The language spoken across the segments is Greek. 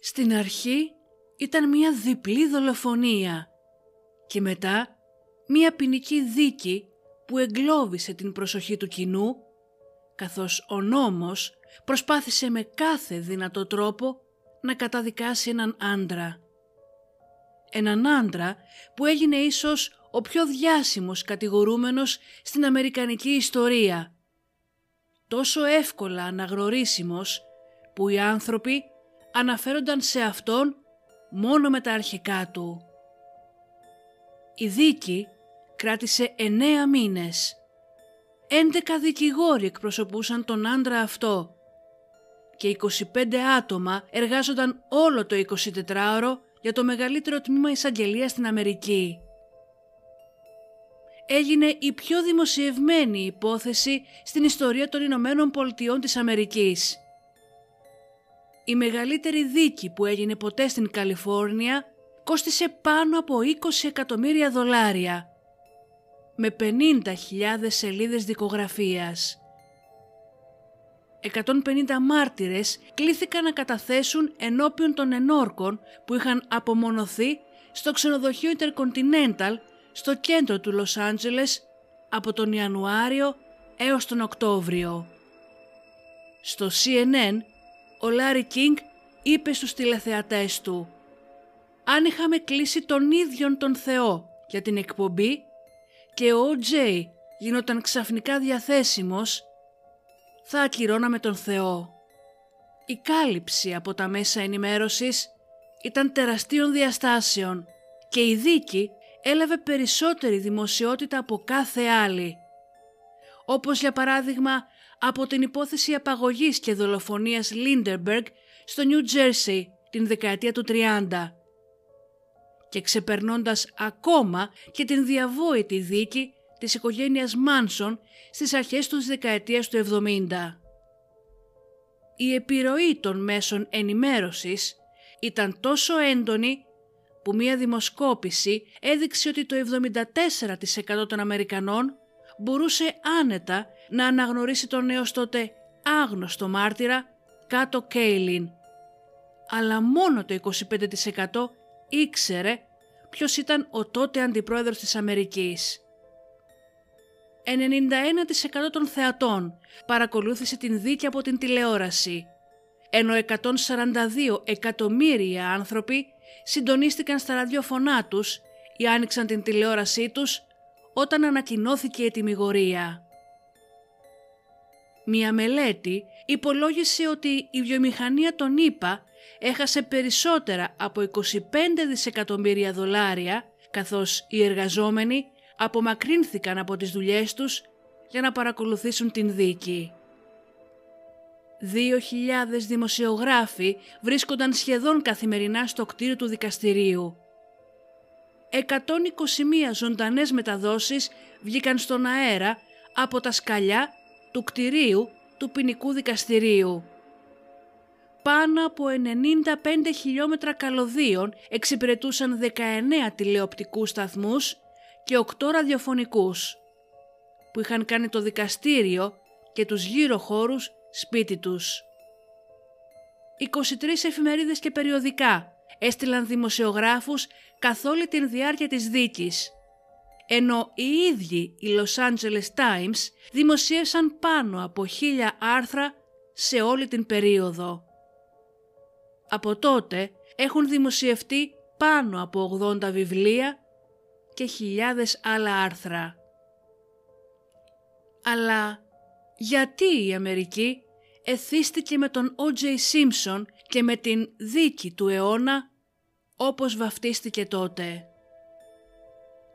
Στην αρχή ήταν μια διπλή δολοφονία και μετά μια ποινική δίκη που εγκλώβησε την προσοχή του κοινού καθώς ο νόμος προσπάθησε με κάθε δυνατό τρόπο να καταδικάσει έναν άντρα. Έναν άντρα που έγινε ίσως ο πιο διάσημος κατηγορούμενος στην Αμερικανική ιστορία. Τόσο εύκολα αναγνωρίσιμος που οι άνθρωποι αναφέρονταν σε αυτόν μόνο με τα αρχικά του. Η δίκη κράτησε εννέα μήνες. Έντεκα δικηγόροι εκπροσωπούσαν τον άντρα αυτό και 25 άτομα εργάζονταν όλο το 24ωρο για το μεγαλύτερο τμήμα εισαγγελία στην Αμερική. Έγινε η πιο δημοσιευμένη υπόθεση στην ιστορία των Ηνωμένων Πολιτειών της Αμερικής. Η μεγαλύτερη δίκη που έγινε ποτέ στην Καλιφόρνια κόστισε πάνω από 20 εκατομμύρια δολάρια με 50.000 σελίδες δικογραφίας. 150 μάρτυρες κλήθηκαν να καταθέσουν ενώπιον των ενόρκων που είχαν απομονωθεί στο ξενοδοχείο Intercontinental στο κέντρο του Λος Άντζελες από τον Ιανουάριο έως τον Οκτώβριο. Στο CNN ο Λάρι Κίνγκ είπε στους τηλεθεατές του «Αν είχαμε κλείσει τον ίδιον τον Θεό για την εκπομπή και ο Τζέι γινόταν ξαφνικά διαθέσιμος, θα ακυρώναμε τον Θεό». Η κάλυψη από τα μέσα ενημέρωσης ήταν τεραστίων διαστάσεων και η δίκη έλαβε περισσότερη δημοσιότητα από κάθε άλλη. Όπως για παράδειγμα από την υπόθεση απαγωγής και δολοφονίας Λίντερμπεργκ στο Νιου Τζέρσι την δεκαετία του 30 και ξεπερνώντας ακόμα και την διαβόητη δίκη της οικογένειας Μάνσον στις αρχές τους δεκαετίας του 70. Η επιρροή των μέσων ενημέρωσης ήταν τόσο έντονη που μία δημοσκόπηση έδειξε ότι το 74% των Αμερικανών μπορούσε άνετα να αναγνωρίσει τον έως τότε άγνωστο μάρτυρα κάτω Κέιλιν. Αλλά μόνο το 25% ήξερε ποιος ήταν ο τότε αντιπρόεδρος της Αμερικής. 91% των θεατών παρακολούθησε την δίκη από την τηλεόραση, ενώ 142 εκατομμύρια άνθρωποι συντονίστηκαν στα ραδιοφωνά τους ή άνοιξαν την τηλεόρασή τους όταν ανακοινώθηκε η τιμιγορία. Μία μελέτη υπολόγισε ότι η βιομηχανία των ΗΠΑ έχασε περισσότερα από 25 δισεκατομμύρια δολάρια καθώς οι εργαζόμενοι απομακρύνθηκαν από τις δουλειές τους για να παρακολουθήσουν την δίκη. 2.000 δημοσιογράφοι βρίσκονταν σχεδόν καθημερινά στο κτίριο του δικαστηρίου. 121 ζωντανές μεταδόσεις βγήκαν στον αέρα από τα σκαλιά του κτηρίου του ποινικού δικαστηρίου. Πάνω από 95 χιλιόμετρα καλωδίων εξυπηρετούσαν 19 τηλεοπτικούς σταθμούς και 8 ραδιοφωνικούς, που είχαν κάνει το δικαστήριο και τους γύρω χώρους σπίτι τους. 23 εφημερίδες και περιοδικά έστειλαν δημοσιογράφους καθ' όλη την διάρκεια της δίκης, ενώ οι ίδιοι οι Los Angeles Times δημοσίευσαν πάνω από χίλια άρθρα σε όλη την περίοδο. Από τότε έχουν δημοσιευτεί πάνω από 80 βιβλία και χιλιάδες άλλα άρθρα. Αλλά γιατί η Αμερική εθίστηκε με τον O.J. Simpson και με την δίκη του αιώνα όπως βαφτίστηκε τότε.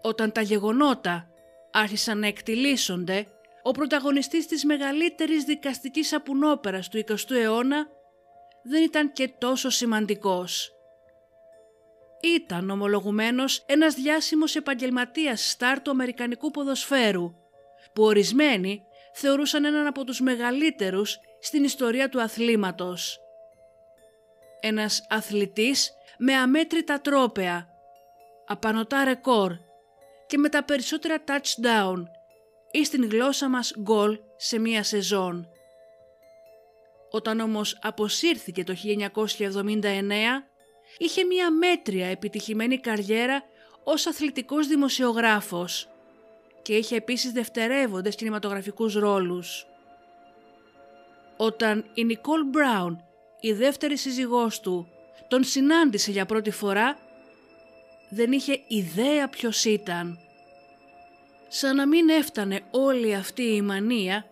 Όταν τα γεγονότα άρχισαν να εκτιλήσονται, ο πρωταγωνιστής της μεγαλύτερης δικαστικής απουνόπερας του 20ου αιώνα δεν ήταν και τόσο σημαντικός. Ήταν ομολογουμένος ένας διάσημος επαγγελματίας στάρ του αμερικανικού ποδοσφαίρου, που ορισμένοι θεωρούσαν έναν από τους μεγαλύτερους στην ιστορία του αθλήματος. Ένας αθλητής με αμέτρητα τρόπεα, απανοτά ρεκόρ και με τα περισσότερα touchdown ή στην γλώσσα μας γκολ σε μία σεζόν. Όταν όμως αποσύρθηκε το 1979, είχε μία μέτρια επιτυχημένη καριέρα ως αθλητικός δημοσιογράφος και είχε επίσης δευτερεύοντες κινηματογραφικούς ρόλους. Όταν η Νικόλ Μπράουν, η δεύτερη σύζυγός του, τον συνάντησε για πρώτη φορά, δεν είχε ιδέα ποιος ήταν. Σαν να μην έφτανε όλη αυτή η μανία,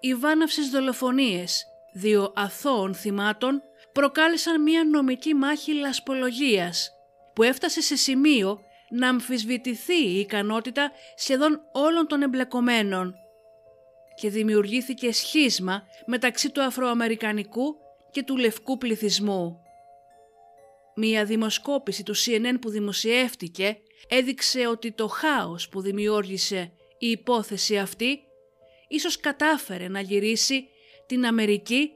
οι βάναυσες δολοφονίες δύο αθώων θυμάτων προκάλεσαν μια νομική μάχη λασπολογίας που έφτασε σε σημείο να αμφισβητηθεί η ικανότητα σχεδόν όλων των εμπλεκομένων και δημιουργήθηκε σχίσμα μεταξύ του αφροαμερικανικού και του λευκού πληθυσμού. Μία δημοσκόπηση του CNN που δημοσιεύτηκε έδειξε ότι το χάος που δημιούργησε η υπόθεση αυτή ίσως κατάφερε να γυρίσει την Αμερική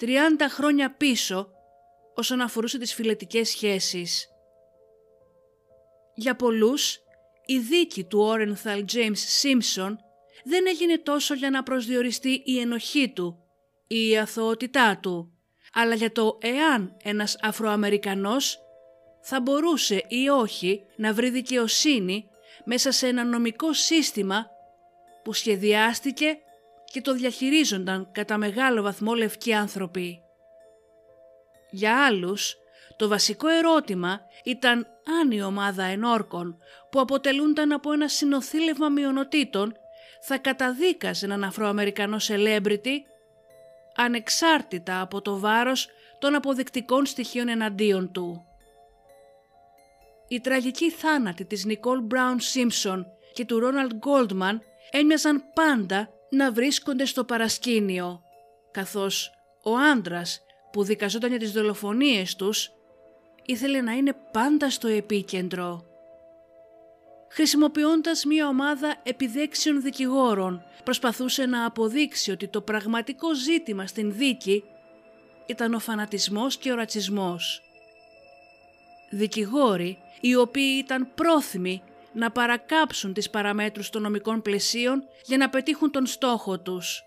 30 χρόνια πίσω όσον αφορούσε τις φιλετικές σχέσεις. Για πολλούς, η δίκη του Όρενθαλ James Σίμψον δεν έγινε τόσο για να προσδιοριστεί η ενοχή του ή η αθωότητά του, αλλά για το εάν ένας Αφροαμερικανός θα μπορούσε ή όχι να βρει δικαιοσύνη μέσα σε ένα νομικό σύστημα που σχεδιάστηκε και το διαχειρίζονταν κατά μεγάλο βαθμό λευκοί άνθρωποι. Για άλλους, το βασικό ερώτημα ήταν αν η ομάδα ενόρκων που αποτελούνταν από ένα συνοθήλευμα μειονοτήτων θα καταδίκαζε έναν Αφροαμερικανό celebrity ανεξάρτητα από το βάρος των αποδεικτικών στοιχείων εναντίον του. Οι τραγικοί θάνατοι της Νικόλ Μπράουν Σίμψον και του Ρόναλντ Γκόλτμαν έμοιαζαν πάντα να βρίσκονται στο παρασκήνιο, καθώς ο άντρας που δικαζόταν για τις δολοφονίες τους ήθελε να είναι πάντα στο επίκεντρο. Χρησιμοποιώντας μία ομάδα επιδέξιων δικηγόρων, προσπαθούσε να αποδείξει ότι το πραγματικό ζήτημα στην δίκη ήταν ο φανατισμός και ο ρατσισμός. Δικηγόροι οι οποίοι ήταν πρόθυμοι να παρακάψουν τις παραμέτρους των νομικών πλαισίων για να πετύχουν τον στόχο τους,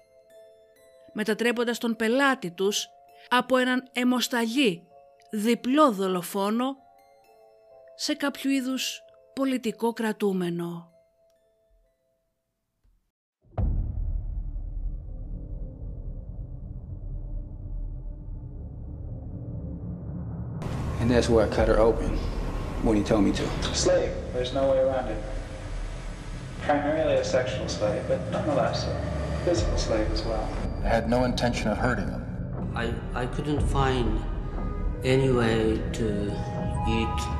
μετατρέποντας τον πελάτη τους από έναν αιμοσταγή διπλό δολοφόνο σε κάποιο είδους πολιτικό κρατούμενο. And that's where I cut her open when he told me to. Slave. There's no way around it. Primarily a sexual slave, but nonetheless a physical slave as well. I had no intention of hurting him. I, I couldn't find any way to eat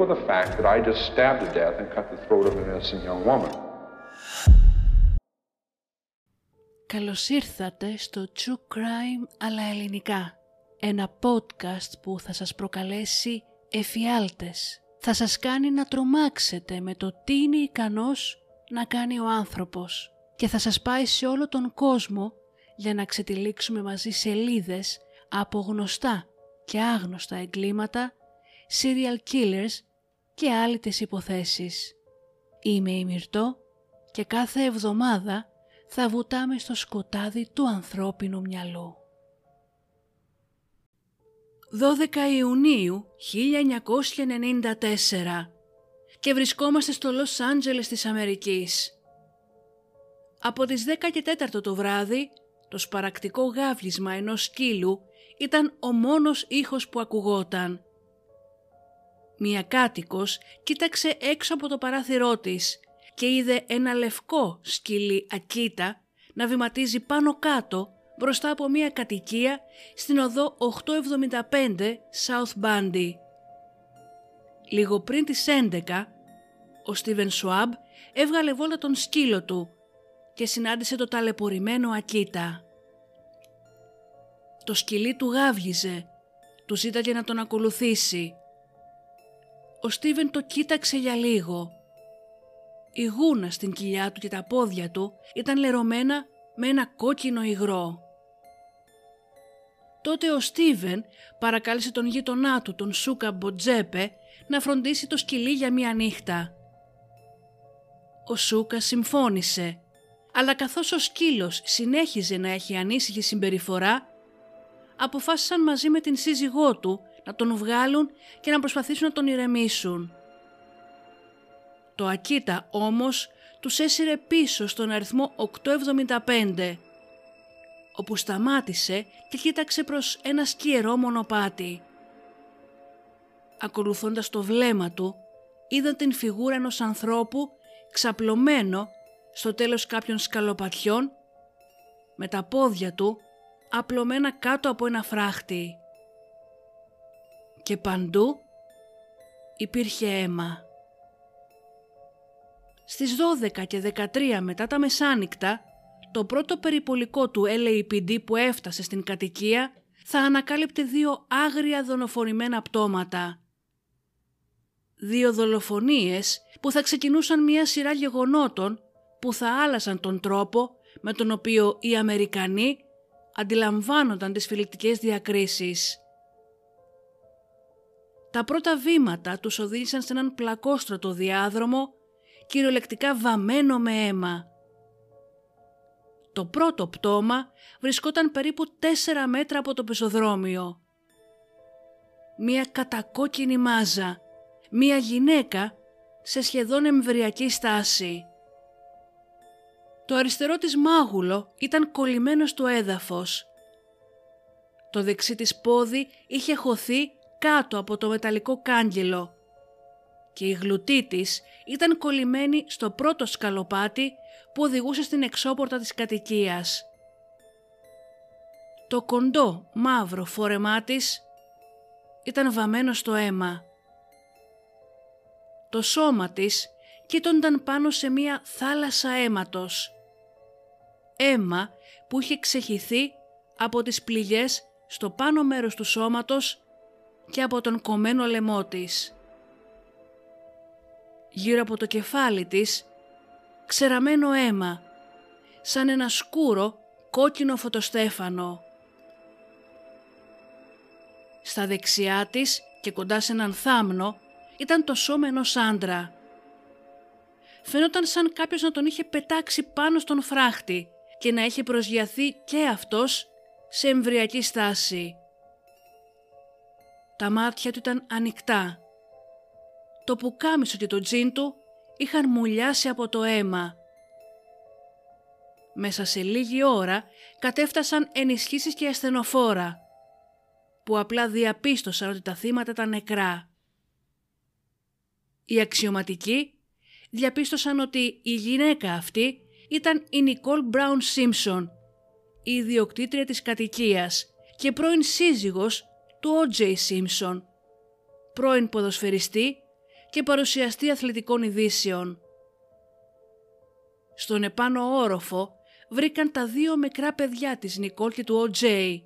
With the fact that I just stabbed to death and cut the throat of an innocent young woman. Καλώς ήρθατε στο True Crime αλλά ελληνικά. Ένα podcast που θα σας προκαλέσει εφιάλτες. Θα σας κάνει να τρομάξετε με το τι είναι ικανός να κάνει ο άνθρωπος. Και θα σας πάει σε όλο τον κόσμο για να ξετυλίξουμε μαζί σελίδες από γνωστά και άγνωστα εγκλήματα, serial killers και άλλες υποθέσεις. Είμαι η Μυρτώ και κάθε εβδομάδα θα βουτάμε στο σκοτάδι του ανθρώπινου μυαλού. 12 Ιουνίου 1994 και βρισκόμαστε στο Λος Άντζελες της Αμερικής. Από τις 10 και 4 το βράδυ, το σπαρακτικό γάβλισμα ενός σκύλου ήταν ο μόνος ήχος που ακουγόταν. Μία κάτοικος κοίταξε έξω από το παράθυρό της και είδε ένα λευκό σκυλί ακίτα να βηματίζει πάνω κάτω μπροστά από μια κατοικία στην οδό 875 South Bandy. Λίγο πριν τις 11, ο Στίβεν Σουάμπ έβγαλε βόλτα τον σκύλο του και συνάντησε το ταλαιπωρημένο Ακίτα. Το σκυλί του γάβγιζε, του ζήταγε να τον ακολουθήσει. Ο Στίβεν το κοίταξε για λίγο. Η γούνα στην κοιλιά του και τα πόδια του ήταν λερωμένα με ένα κόκκινο υγρό. Τότε ο Στίβεν παρακάλεσε τον γείτονά του, τον Σούκα Μποτζέπε, να φροντίσει το σκυλί για μία νύχτα. Ο Σούκα συμφώνησε, αλλά καθώς ο σκύλος συνέχιζε να έχει ανήσυχη συμπεριφορά, αποφάσισαν μαζί με την σύζυγό του να τον βγάλουν και να προσπαθήσουν να τον ηρεμήσουν. Το Ακίτα όμως τους έσυρε πίσω στον αριθμό 875 όπου σταμάτησε και κοίταξε προς ένα σκιερό μονοπάτι. Ακολουθώντας το βλέμμα του, είδαν την φιγούρα ενός ανθρώπου ξαπλωμένο στο τέλος κάποιων σκαλοπατιών με τα πόδια του απλωμένα κάτω από ένα φράχτη. Και παντού υπήρχε αίμα. Στις 12 και 13 μετά τα μεσάνυχτα το πρώτο περιπολικό του LAPD που έφτασε στην κατοικία θα ανακάλυπτε δύο άγρια δολοφονημένα πτώματα. Δύο δολοφονίες που θα ξεκινούσαν μια σειρά γεγονότων που θα άλλασαν τον τρόπο με τον οποίο οι Αμερικανοί αντιλαμβάνονταν τις φιλικτικές διακρίσεις. Τα πρώτα βήματα τους οδήγησαν σε έναν πλακόστρωτο διάδρομο κυριολεκτικά βαμμένο με αίμα. Το πρώτο πτώμα βρισκόταν περίπου τέσσερα μέτρα από το πεζοδρόμιο. Μία κατακόκκινη μάζα, μία γυναίκα σε σχεδόν εμβριακή στάση. Το αριστερό της μάγουλο ήταν κολλημένο στο έδαφος. Το δεξί της πόδι είχε χωθεί κάτω από το μεταλλικό κάγκελο και η γλουτή της ήταν κολλημένη στο πρώτο σκαλοπάτι που οδηγούσε στην εξώπορτα της κατοικίας. Το κοντό μαύρο φόρεμά της ήταν βαμμένο στο αίμα. Το σώμα της κοίτονταν πάνω σε μία θάλασσα αίματος. Αίμα που είχε ξεχυθεί από τις πληγές στο πάνω μέρος του σώματος και από τον κομμένο λαιμό της. Γύρω από το κεφάλι της ξεραμένο αίμα, σαν ένα σκούρο κόκκινο φωτοστέφανο. Στα δεξιά της και κοντά σε έναν θάμνο ήταν το σώμα ενός άντρα. Φαινόταν σαν κάποιος να τον είχε πετάξει πάνω στον φράχτη και να είχε προσγειωθεί και αυτός σε εμβριακή στάση. Τα μάτια του ήταν ανοιχτά. Το πουκάμισο και το τζιν του είχαν μουλιάσει από το αίμα. Μέσα σε λίγη ώρα κατέφτασαν ενισχύσεις και ασθενοφόρα, που απλά διαπίστωσαν ότι τα θύματα ήταν νεκρά. Οι αξιωματικοί διαπίστωσαν ότι η γυναίκα αυτή ήταν η Νικόλ Μπράουν Σίμψον, η ιδιοκτήτρια της κατοικίας και πρώην σύζυγος του Ο.Τζέι Σίμψον, πρώην ποδοσφαιριστή και παρουσιαστή αθλητικών ειδήσεων. Στον επάνω όροφο βρήκαν τα δύο μικρά παιδιά της Νικόλ και του Ο.Τζέι,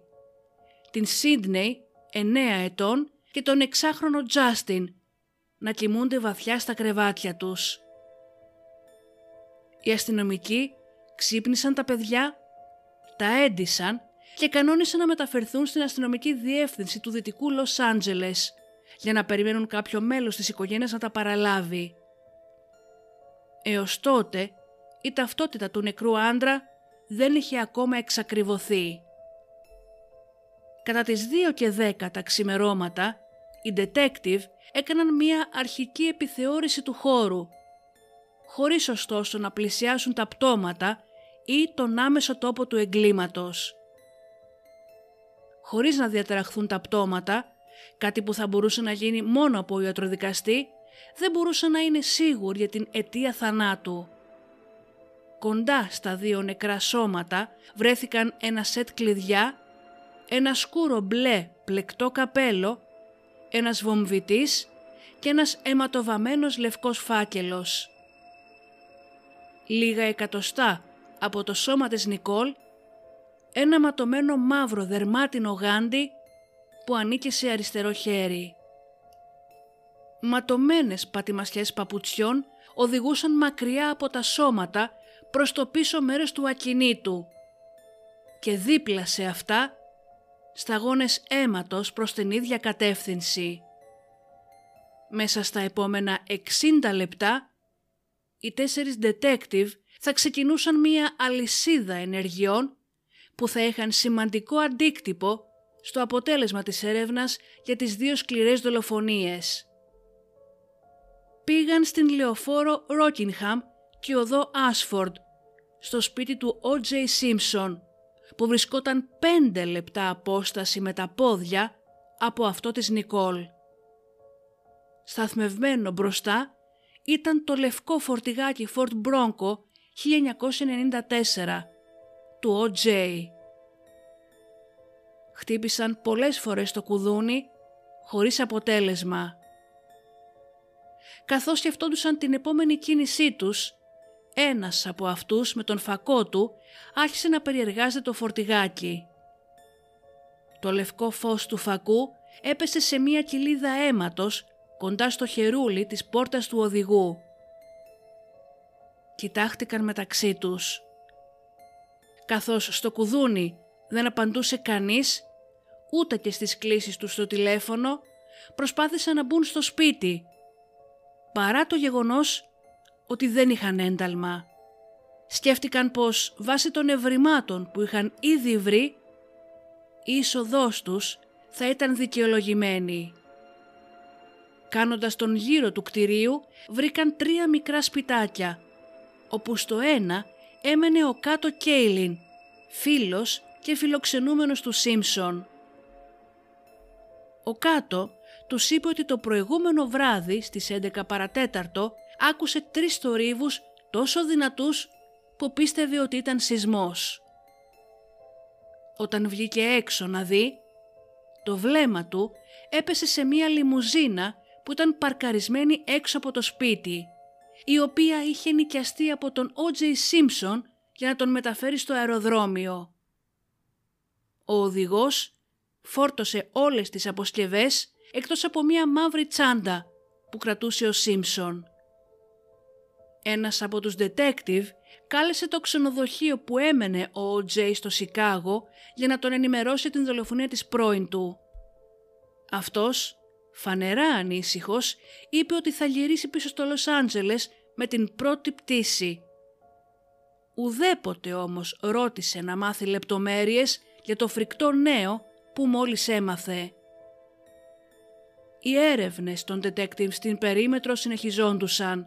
την Σίντνεϊ, 9 ετών, και τον εξάχρονο Τζάστιν, να κοιμούνται βαθιά στα κρεβάτια τους. Οι αστυνομικοί ξύπνησαν τα παιδιά, τα έντυσαν και κανόνισαν να μεταφερθούν στην αστυνομική διεύθυνση του Δυτικού Λος Άντζελες για να περιμένουν κάποιο μέλος της οικογένειας να τα παραλάβει. Έως τότε η ταυτότητα του νεκρού άντρα δεν είχε ακόμα εξακριβωθεί. Κατά τις 2 και 10 τα ξημερώματα, οι detective έκαναν μία αρχική επιθεώρηση του χώρου, χωρίς ωστόσο να πλησιάσουν τα πτώματα ή τον άμεσο τόπο του εγκλήματος. Χωρίς να διαταραχθούν τα πτώματα, κάτι που θα μπορούσε να γίνει μόνο από ιατροδικαστή, δεν μπορούσε να είναι σίγουροι για την αιτία θανάτου. Κοντά στα δύο νεκρά σώματα βρέθηκαν ένα σετ κλειδιά, ένα σκούρο μπλε πλεκτό καπέλο, ένας βομβητής και ένας αιματοβαμένος λευκός φάκελος. Λίγα εκατοστά από το σώμα της Νικόλ, ένα ματωμένο μαύρο δερμάτινο γάντι που ανήκε σε αριστερό χέρι. Ματωμένες πατημασιές παπουτσιών οδηγούσαν μακριά από τα σώματα προς το πίσω μέρος του ακινήτου και δίπλα σε αυτά σταγόνες αίματος προς την ίδια κατεύθυνση. Μέσα στα επόμενα 60 λεπτά οι τέσσερις detective θα ξεκινούσαν μία αλυσίδα ενεργειών που θα είχαν σημαντικό αντίκτυπο στο αποτέλεσμα της έρευνας για τις δύο σκληρές δολοφονίες. Πήγαν στην λεωφόρο Ρόκινχαμ και οδό Άσφορντ, στο σπίτι του O.J. Simpson, που βρισκόταν πέντε λεπτά απόσταση με τα πόδια από αυτό της Νικόλ. Σταθμευμένο μπροστά ήταν το λευκό φορτηγάκι Ford Bronco 1994 του O.J. Χτύπησαν πολλές φορές το κουδούνι χωρίς αποτέλεσμα. Καθώς σκεφτόντουσαν την επόμενη κίνησή τους, ένας από αυτούς με τον φακό του άρχισε να περιεργάζεται το φορτηγάκι. Το λευκό φως του φακού έπεσε σε μία κοιλίδα αίματος κοντά στο χερούλι της πόρτας του οδηγού. Κοιτάχτηκαν μεταξύ τους. Καθώς στο κουδούνι δεν απαντούσε κανείς, ούτε και στις κλήσεις του στο τηλέφωνο, προσπάθησαν να μπουν στο σπίτι, παρά το γεγονός ότι δεν είχαν ένταλμα. Σκέφτηκαν πως βάσει των ευρημάτων που είχαν ήδη βρει, η είσοδός τους θα ήταν δικαιολογημένη. Κάνοντας τον γύρο του κτηρίου βρήκαν τρία μικρά σπιτάκια, όπου στο ένα έμενε ο κάτω Κέιλιν, φίλος και φιλοξενούμενος του Σίμψον. Ο κάτω τους είπε ότι το προηγούμενο βράδυ στις 11 παρατέταρτο άκουσε τρεις θορύβους τόσο δυνατούς που πίστευε ότι ήταν σεισμός. Όταν βγήκε έξω να δει, το βλέμμα του έπεσε σε μία λιμουζίνα που ήταν παρκαρισμένη έξω από το σπίτι, η οποία είχε νοικιαστεί από τον O.J. Simpson για να τον μεταφέρει στο αεροδρόμιο. Ο οδηγός φόρτωσε όλες τις αποσκευές εκτός από μία μαύρη τσάντα που κρατούσε ο Σίμψον. Ένας από τους detective κάλεσε το ξενοδοχείο που έμενε ο Τζέι στο Σικάγο για να τον ενημερώσει την δολοφονία της πρώην του. Αυτός, φανερά ανήσυχος, είπε ότι θα γυρίσει πίσω στο Λος Άντζελες με την πρώτη πτήση. Ουδέποτε όμως ρώτησε να μάθει λεπτομέρειες για το φρικτό νέο που μόλις έμαθε. Οι έρευνες των detective στην περίμετρο συνεχιζόντουσαν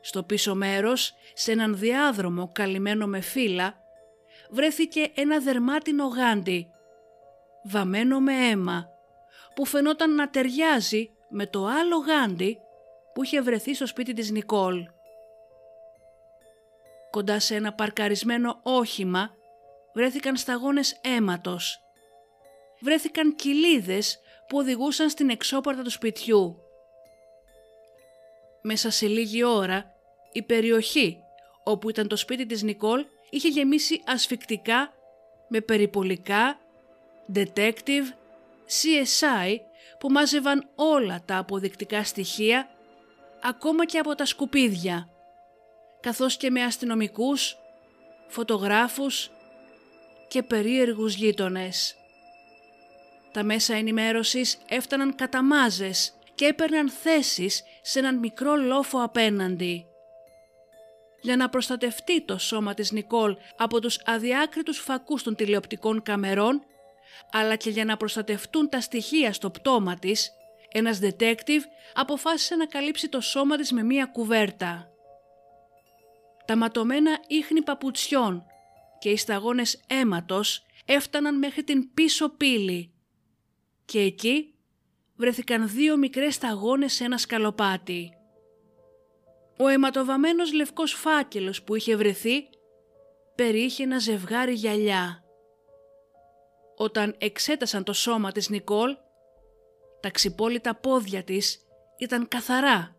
στο πίσω μέρος, σε έναν διάδρομο καλυμμένο με φύλλα, βρέθηκε ένα δερμάτινο γάντι, βαμμένο με αίμα, που φαινόταν να ταιριάζει με το άλλο γάντι που είχε βρεθεί στο σπίτι της Νικόλ. Κοντά σε ένα παρκαρισμένο όχημα βρέθηκαν σταγόνες αίματος. Βρέθηκαν κοιλίδες που οδηγούσαν στην εξώπαρτα του σπιτιού. Μέσα σε λίγη ώρα η περιοχή όπου ήταν το σπίτι της Νικόλ είχε γεμίσει ασφικτικά με περιπολικά, detective, CSI που μάζευαν όλα τα αποδεικτικά στοιχεία ακόμα και από τα σκουπίδια καθώς και με αστυνομικούς, φωτογράφους και περίεργους γείτονες. Τα μέσα ενημέρωσης έφταναν κατά μάζες και έπαιρναν θέσεις σε έναν μικρό λόφο απέναντι. Για να προστατευτεί το σώμα της Νικόλ από τους αδιάκριτους φακούς των τηλεοπτικών καμερών, αλλά και για να προστατευτούν τα στοιχεία στο πτώμα της, ένας detective αποφάσισε να καλύψει το σώμα της με μία κουβέρτα. Τα ματωμένα ίχνη παπουτσιών και οι σταγόνες αίματος έφταναν μέχρι την πίσω πύλη και εκεί βρέθηκαν δύο μικρές σταγόνες σε ένα σκαλοπάτι. Ο αιματοβαμένος λευκός φάκελος που είχε βρεθεί περιείχε ένα ζευγάρι γυαλιά. Όταν εξέτασαν το σώμα της Νικόλ, Τα ξυπόλυτα πόδια της ήταν καθαρά,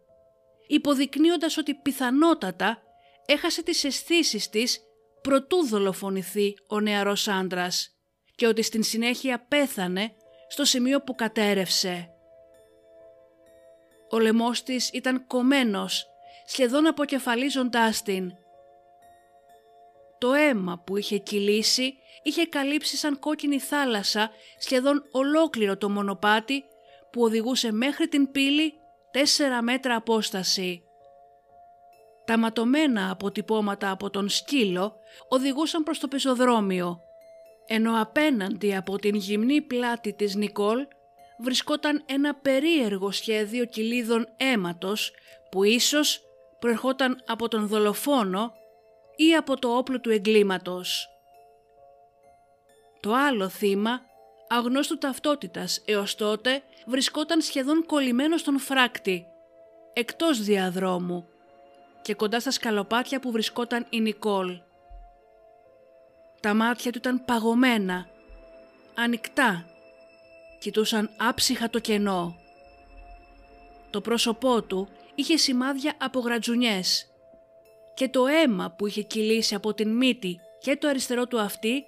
υποδεικνύοντας ότι πιθανότατα έχασε τις αισθήσεις της προτού δολοφονηθεί ο νεαρός άντρας και ότι στην συνέχεια πέθανε στο σημείο που κατέρευσε. Ο λαιμός της ήταν κομμένος, σχεδόν αποκεφαλίζοντάς την. Το αίμα που είχε κυλήσει είχε καλύψει σαν κόκκινη θάλασσα σχεδόν ολόκληρο το μονοπάτι που οδηγούσε μέχρι την πύλη τέσσερα μέτρα απόσταση. Τα ματωμένα αποτυπώματα από τον σκύλο οδηγούσαν προς το πεζοδρόμιο, ενώ απέναντι από την γυμνή πλάτη της Νικόλ βρισκόταν ένα περίεργο σχέδιο κυλίδων αίματος που ίσως προερχόταν από τον δολοφόνο ή από το όπλο του εγκλήματος. Το άλλο θύμα, αγνώστου ταυτότητας έως τότε, βρισκόταν σχεδόν κολλημένο στον φράκτη, εκτός διαδρόμου και κοντά στα σκαλοπάτια που βρισκόταν η Νικόλ. Τα μάτια του ήταν παγωμένα, ανοιχτά, κοιτούσαν άψυχα το κενό. Το πρόσωπό του είχε σημάδια από γρατζουνιές και το αίμα που είχε κυλήσει από την μύτη και το αριστερό του αυτή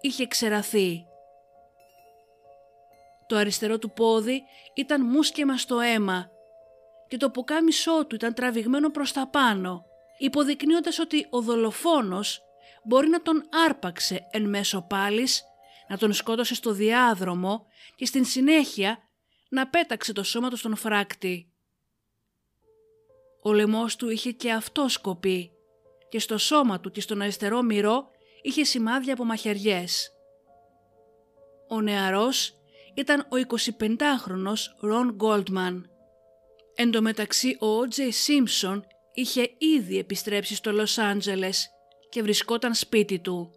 είχε ξεραθεί. Το αριστερό του πόδι ήταν μουσκεμα στο αίμα και το πουκάμισό του ήταν τραβηγμένο προς τα πάνω, υποδεικνύοντας ότι ο δολοφόνος μπορεί να τον άρπαξε εν μέσω πάλης, να τον σκότωσε στο διάδρομο και στην συνέχεια να πέταξε το σώμα του στον φράκτη. Ο λαιμός του είχε και αυτό σκοπή και στο σώμα του και στον αριστερό μυρό είχε σημάδια από μαχαιριές. Ο νεαρός ήταν ο 25χρονος Ρον Γκόλτμαν. Εν τω μεταξύ ο Ότζεϊ Σίμψον είχε ήδη επιστρέψει στο Λος Άντζελες και βρισκόταν σπίτι του.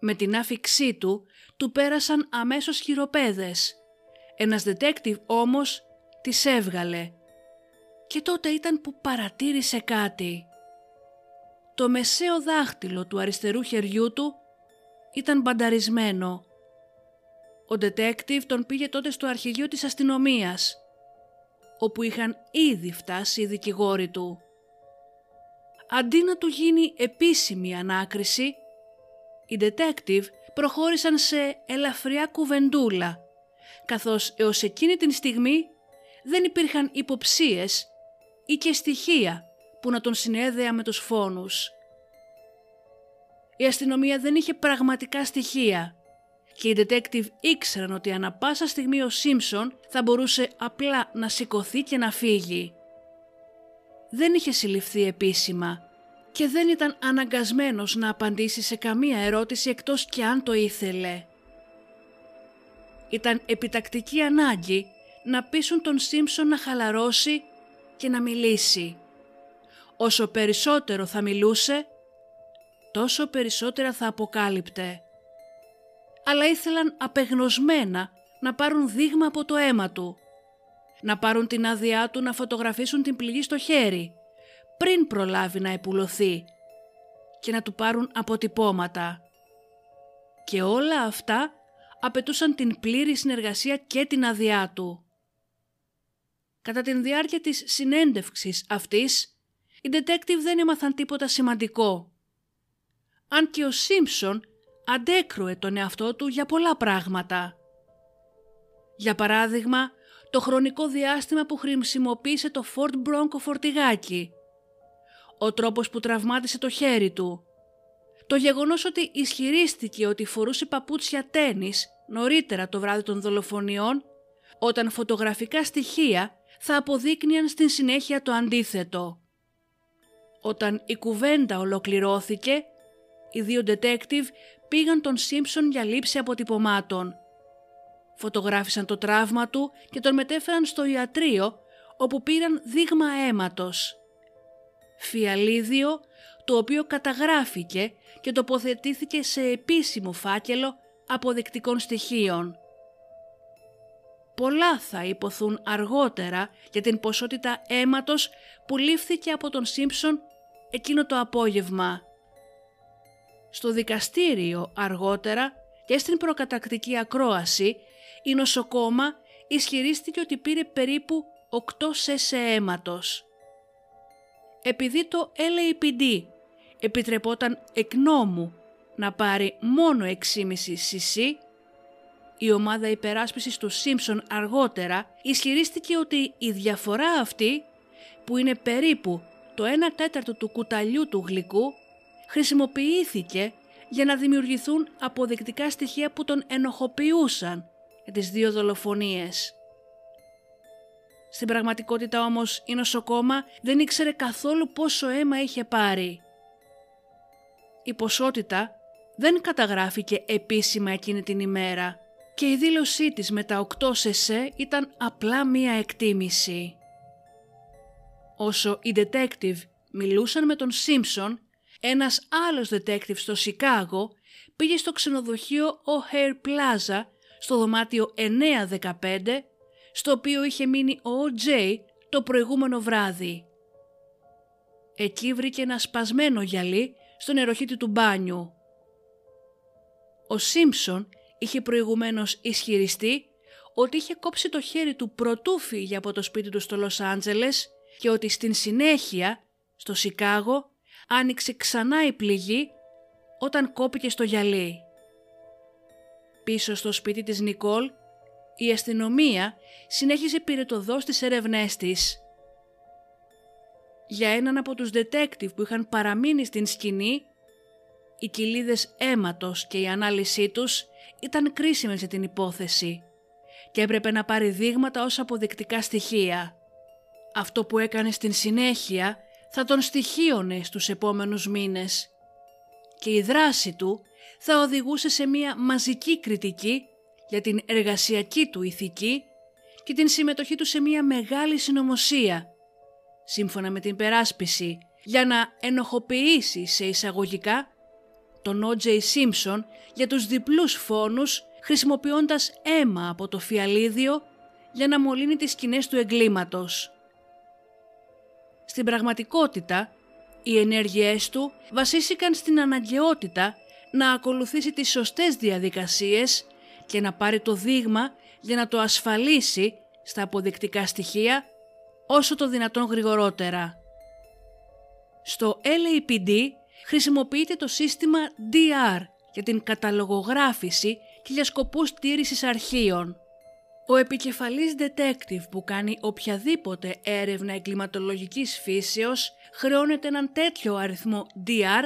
Με την άφηξή του, του πέρασαν αμέσως χειροπέδες. Ένας detective όμως τις έβγαλε. Και τότε ήταν που παρατήρησε κάτι. Το μεσαίο δάχτυλο του αριστερού χεριού του ήταν μπανταρισμένο. Ο detective τον πήγε τότε στο αρχηγείο της αστυνομίας, όπου είχαν ήδη φτάσει οι δικηγόροι του. Αντί να του γίνει επίσημη ανάκριση, οι detective προχώρησαν σε ελαφριά κουβεντούλα, καθώς έως εκείνη την στιγμή δεν υπήρχαν υποψίες ή και στοιχεία που να τον συνέδεα με τους φόνους. Η αστυνομία δεν είχε πραγματικά στοιχεία και οι detective ήξεραν ότι ανα πάσα στιγμή ο Σίμψον θα μπορούσε απλά να σηκωθεί και να φύγει. Δεν είχε συλληφθεί επίσημα και δεν ήταν αναγκασμένος να απαντήσει σε καμία ερώτηση εκτός και αν το ήθελε. Ήταν επιτακτική ανάγκη να πείσουν τον Σίμψον να χαλαρώσει και να μιλήσει. Όσο περισσότερο θα μιλούσε, τόσο περισσότερα θα αποκάλυπτε. Αλλά ήθελαν απεγνωσμένα να πάρουν δείγμα από το αίμα του, να πάρουν την άδειά του να φωτογραφίσουν την πληγή στο χέρι, πριν προλάβει να επουλωθεί και να του πάρουν αποτυπώματα. Και όλα αυτά απαιτούσαν την πλήρη συνεργασία και την άδειά του. Κατά την διάρκεια της συνέντευξης αυτής, οι detective δεν έμαθαν τίποτα σημαντικό. Αν και ο Σίμψον αντέκρουε τον εαυτό του για πολλά πράγματα. Για παράδειγμα, το χρονικό διάστημα που χρησιμοποίησε το Ford Bronco φορτηγάκι, ο τρόπος που τραυμάτισε το χέρι του, το γεγονός ότι ισχυρίστηκε ότι φορούσε παπούτσια τένις νωρίτερα το βράδυ των δολοφονιών, όταν φωτογραφικά στοιχεία θα αποδείκνυαν στην συνέχεια το αντίθετο. Όταν η κουβέντα ολοκληρώθηκε, οι δύο detective πήγαν τον Σίμψον για λήψη αποτυπωμάτων. Φωτογράφησαν το τραύμα του και τον μετέφεραν στο ιατρείο όπου πήραν δείγμα αίματος. Φιαλίδιο το οποίο καταγράφηκε και τοποθετήθηκε σε επίσημο φάκελο αποδεικτικών στοιχείων. Πολλά θα υποθούν αργότερα για την ποσότητα αίματος που λήφθηκε από τον Σίμψον εκείνο το απόγευμα. Στο δικαστήριο αργότερα και στην προκατακτική ακρόαση η νοσοκόμα ισχυρίστηκε ότι πήρε περίπου 8 σέσε αίματος. Επειδή το LAPD επιτρεπόταν εκ νόμου να πάρει μόνο 6,5 cc, η ομάδα υπεράσπισης του Σίμψον αργότερα ισχυρίστηκε ότι η διαφορά αυτή, που είναι περίπου το 1 τέταρτο του κουταλιού του γλυκού, χρησιμοποιήθηκε για να δημιουργηθούν αποδεικτικά στοιχεία που τον ενοχοποιούσαν για τις δύο δολοφονίες. Στην πραγματικότητα όμως η νοσοκόμα δεν ήξερε καθόλου πόσο αίμα είχε πάρει. Η ποσότητα δεν καταγράφηκε επίσημα εκείνη την ημέρα και η δήλωσή της με τα 8 σεσέ ήταν απλά μία εκτίμηση. Όσο οι detective μιλούσαν με τον Σίμψον, ένας άλλος detective στο Σικάγο πήγε στο ξενοδοχείο O'Hare Plaza στο δωμάτιο 915, στο οποίο είχε μείνει ο O.J. το προηγούμενο βράδυ. Εκεί βρήκε ένα σπασμένο γυαλί στον νεροχύτη του μπάνιου. Ο Σίμψον είχε προηγουμένως ισχυριστεί ότι είχε κόψει το χέρι του προτού φύγει από το σπίτι του στο Λος Άντζελες και ότι στην συνέχεια, στο Σικάγο, άνοιξε ξανά η πληγή όταν κόπηκε στο γυαλί. Πίσω στο σπίτι της Νικόλ, η αστυνομία συνέχιζε πυρετοδός τις έρευνές της. Για έναν από τους detective που είχαν παραμείνει στην σκηνή, οι κοιλίδες αίματος και η ανάλυση τους ήταν κρίσιμες για την υπόθεση και έπρεπε να πάρει δείγματα ως αποδεικτικά στοιχεία. Αυτό που έκανε στην συνέχεια θα τον στοιχείωνε στους επόμενους μήνες και η δράση του θα οδηγούσε σε μια μαζική κριτική για την εργασιακή του ηθική και την συμμετοχή του σε μια μεγάλη συνωμοσία, σύμφωνα με την περάσπιση, για να ενοχοποιήσει σε εισαγωγικά τον O.J. Simpson για τους διπλούς φόνους χρησιμοποιώντας αίμα από το φιαλίδιο για να μολύνει τις σκηνές του εγκλήματος. Στην πραγματικότητα, οι ενέργειές του βασίστηκαν στην αναγκαιότητα να ακολουθήσει τις σωστές διαδικασίες και να πάρει το δείγμα για να το ασφαλίσει στα αποδεικτικά στοιχεία όσο το δυνατόν γρηγορότερα. Στο LAPD χρησιμοποιείται το σύστημα DR για την καταλογογράφηση και για σκοπούς τήρησης αρχείων. Ο επικεφαλής detective που κάνει οποιαδήποτε έρευνα εγκληματολογικής φύσεως χρεώνεται έναν τέτοιο αριθμό DR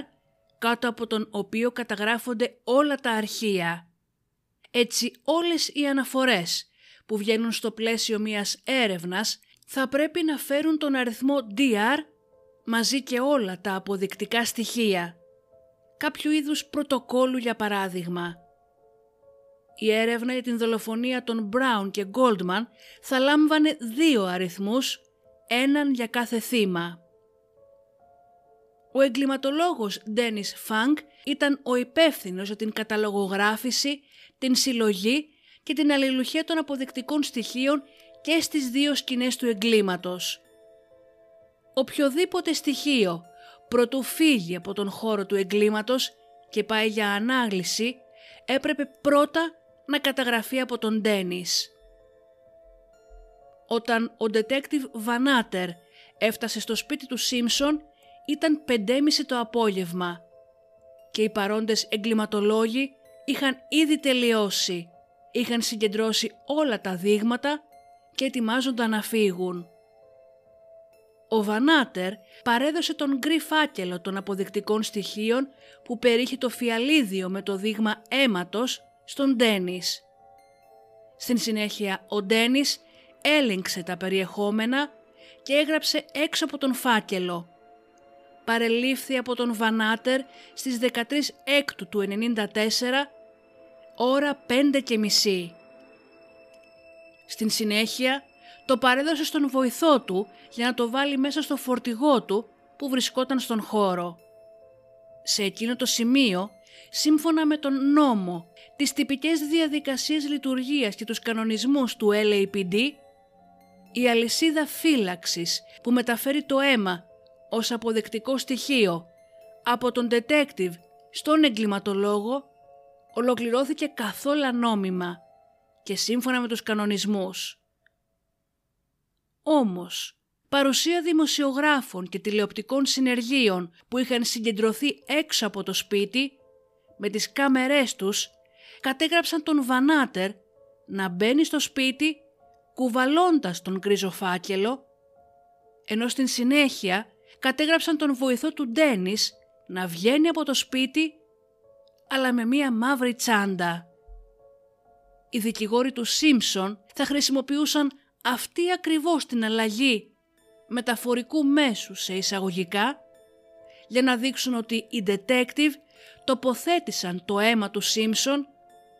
κάτω από τον οποίο καταγράφονται όλα τα αρχεία. Έτσι όλες οι αναφορές που βγαίνουν στο πλαίσιο μιας έρευνας θα πρέπει να φέρουν τον αριθμό DR μαζί και όλα τα αποδεικτικά στοιχεία. Κάποιου είδους πρωτοκόλου για παράδειγμα. Η έρευνα για την δολοφονία των Brown και Goldman θα λάμβανε δύο αριθμούς, έναν για κάθε θύμα. Ο εγκληματολόγος Ντένις Φανκ ήταν ο υπεύθυνος για την καταλογογράφηση, την συλλογή και την αλληλουχία των αποδεικτικών στοιχείων και στις δύο σκηνές του εγκλήματος. Οποιοδήποτε στοιχείο προτού φύγει από τον χώρο του εγκλήματος και πάει για ανάγλυση έπρεπε πρώτα να καταγραφεί από τον Ντένις. Όταν ο detective Βανάτερ έφτασε στο σπίτι του Σίμψον ήταν 5.30 το απόγευμα και οι παρόντες εγκληματολόγοι είχαν ήδη τελειώσει, είχαν συγκεντρώσει όλα τα δείγματα και ετοιμάζονταν να φύγουν. Ο Βανάτερ παρέδωσε τον γκρι φάκελο των αποδεικτικών στοιχείων που περίχει το φιαλίδιο με το δείγμα αίματος στον Ντένις. Στην συνέχεια ο Ντένις έλεγξε τα περιεχόμενα και έγραψε έξω από τον φάκελο. Παρελήφθη από τον Βανάτερ στις 13 Έκτου του 94, ώρα 5 και μισή. Στην συνέχεια το παρέδωσε στον βοηθό του για να το βάλει μέσα στο φορτηγό του που βρισκόταν στον χώρο. Σε εκείνο το σημείο, σύμφωνα με τον νόμο, τις τυπικές διαδικασίες λειτουργίας και τους κανονισμούς του LAPD, η αλυσίδα φύλαξης που μεταφέρει το αίμα ως αποδεκτικό στοιχείο από τον detective στον εγκληματολόγο ολοκληρώθηκε καθόλου νόμιμα και σύμφωνα με τους κανονισμούς. Όμως, παρουσία δημοσιογράφων και τηλεοπτικών συνεργείων που είχαν συγκεντρωθεί έξω από το σπίτι, με τις κάμερές τους, κατέγραψαν τον Βανάτερ να μπαίνει στο σπίτι κουβαλώντας τον γκρίζο φάκελο, ενώ στην συνέχεια κατέγραψαν τον βοηθό του Ντένις να βγαίνει από το σπίτι αλλά με μία μαύρη τσάντα. Οι δικηγόροι του Σίμψον θα χρησιμοποιούσαν αυτή ακριβώς την αλλαγή μεταφορικού μέσου σε εισαγωγικά για να δείξουν ότι οι detective τοποθέτησαν το αίμα του Σίμψον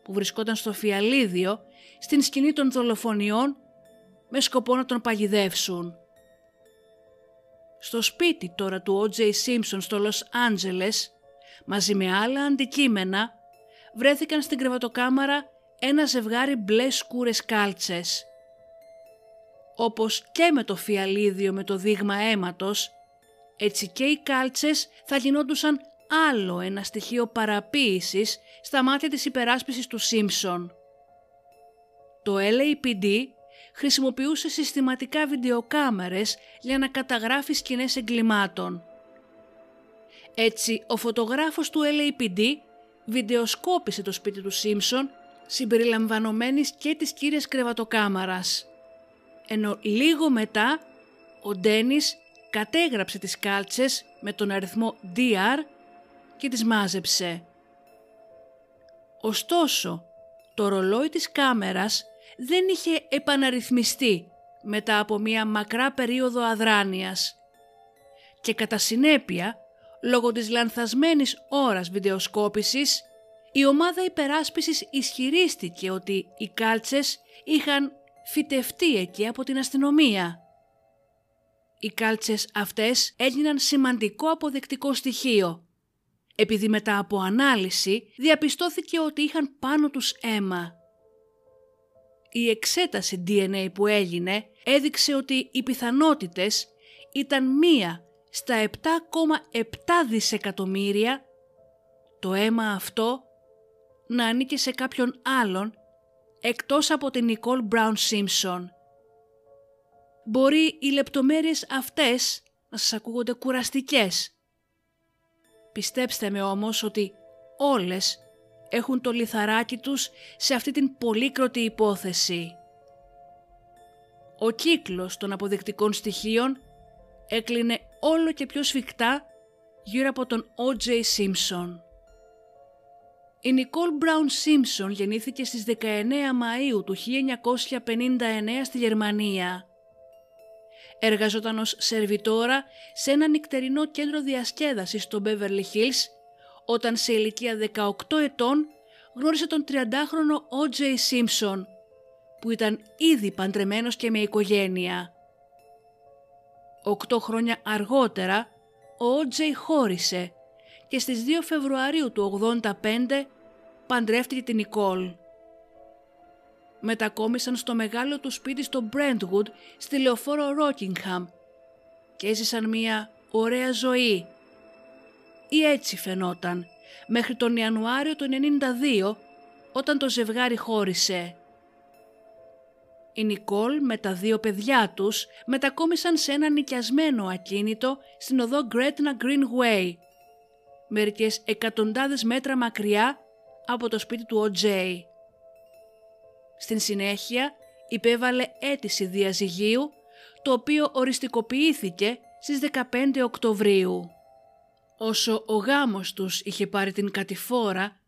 που βρισκόταν στο φιαλίδιο στην σκηνή των δολοφονιών με σκοπό να τον παγιδεύσουν. Στο σπίτι τώρα του O.J. Simpson στο Λος Άντζελες, μαζί με άλλα αντικείμενα, βρέθηκαν στην κρεβατοκάμαρα ένα ζευγάρι μπλε σκούρες κάλτσες. Όπως και με το φιαλίδιο με το δείγμα αίματος, έτσι και οι κάλτσες θα γινόντουσαν άλλο ένα στοιχείο παραποίησης στα μάτια της υπεράσπισης του Σίμψον. Το LAPD χρησιμοποιούσε συστηματικά βιντεοκάμερες για να καταγράφει σκηνές εγκλημάτων. Έτσι, ο φωτογράφος του LAPD βιντεοσκόπησε το σπίτι του Σίμψον συμπεριλαμβανομένης και της κύριας κρεβατοκάμαρας. Ενώ λίγο μετά ο Ντένις κατέγραψε τις κάλτσες με τον αριθμό DR και τις μάζεψε. Ωστόσο, το ρολόι της κάμερας δεν είχε επαναρρυθμιστεί μετά από μία μακρά περίοδο αδράνειας και κατά συνέπεια, λόγω της λανθασμένης ώρας βιντεοσκόπησης, η ομάδα υπεράσπισης ισχυρίστηκε ότι οι κάλτσες είχαν φυτευτεί εκεί από την αστυνομία. Οι κάλτσες αυτές έγιναν σημαντικό αποδεκτικό στοιχείο, επειδή μετά από ανάλυση διαπιστώθηκε ότι είχαν πάνω τους αίμα. Η εξέταση DNA που έγινε έδειξε ότι οι πιθανότητες ήταν μία στα 7,7 δισεκατομμύρια το αίμα αυτό να ανήκει σε κάποιον άλλον εκτός από την Νικόλ Μπράουν Σίμψον. Μπορεί οι λεπτομέρειες αυτές να σας ακούγονται κουραστικές. Πιστέψτε με όμως ότι όλες έχουν το λιθαράκι τους σε αυτή την πολύκροτη υπόθεση. Ο κύκλος των αποδεικτικών στοιχείων έκλεινε όλο και πιο σφιχτά γύρω από τον O.J. Simpson. Η Νικόλ Μπράουν Σίμψον γεννήθηκε στις 19 Μαΐου του 1959 στη Γερμανία. Εργαζόταν ως σερβιτόρα σε ένα νυχτερινό κέντρο διασκέδασης στο Beverly Hills όταν σε ηλικία 18 ετών γνώρισε τον 30χρονο O.J. Simpson που ήταν ήδη παντρεμένος και με οικογένεια. Οκτώ χρόνια αργότερα ο O.J. χώρισε και στις 2 Φεβρουαρίου του 85 παντρεύτηκε την Νικόλ. Μετακόμισαν στο μεγάλο του σπίτι στο Brentwood στη λεωφόρο Rockingham και έζησαν μια ωραία ζωή ή έτσι φαινόταν μέχρι τον Ιανουάριο του 92 όταν το ζευγάρι χώρισε. Η Νικόλ με τα δύο παιδιά τους μετακόμισαν σε ένα νοικιασμένο ακίνητο στην οδό Gretna Greenway, μερικές εκατοντάδες μέτρα μακριά από το σπίτι του O.J. Στην συνέχεια υπέβαλε αίτηση διαζυγίου, το οποίο οριστικοποιήθηκε στις 15 Οκτωβρίου. Όσο ο γάμος τους είχε πάρει την κατηφόρα,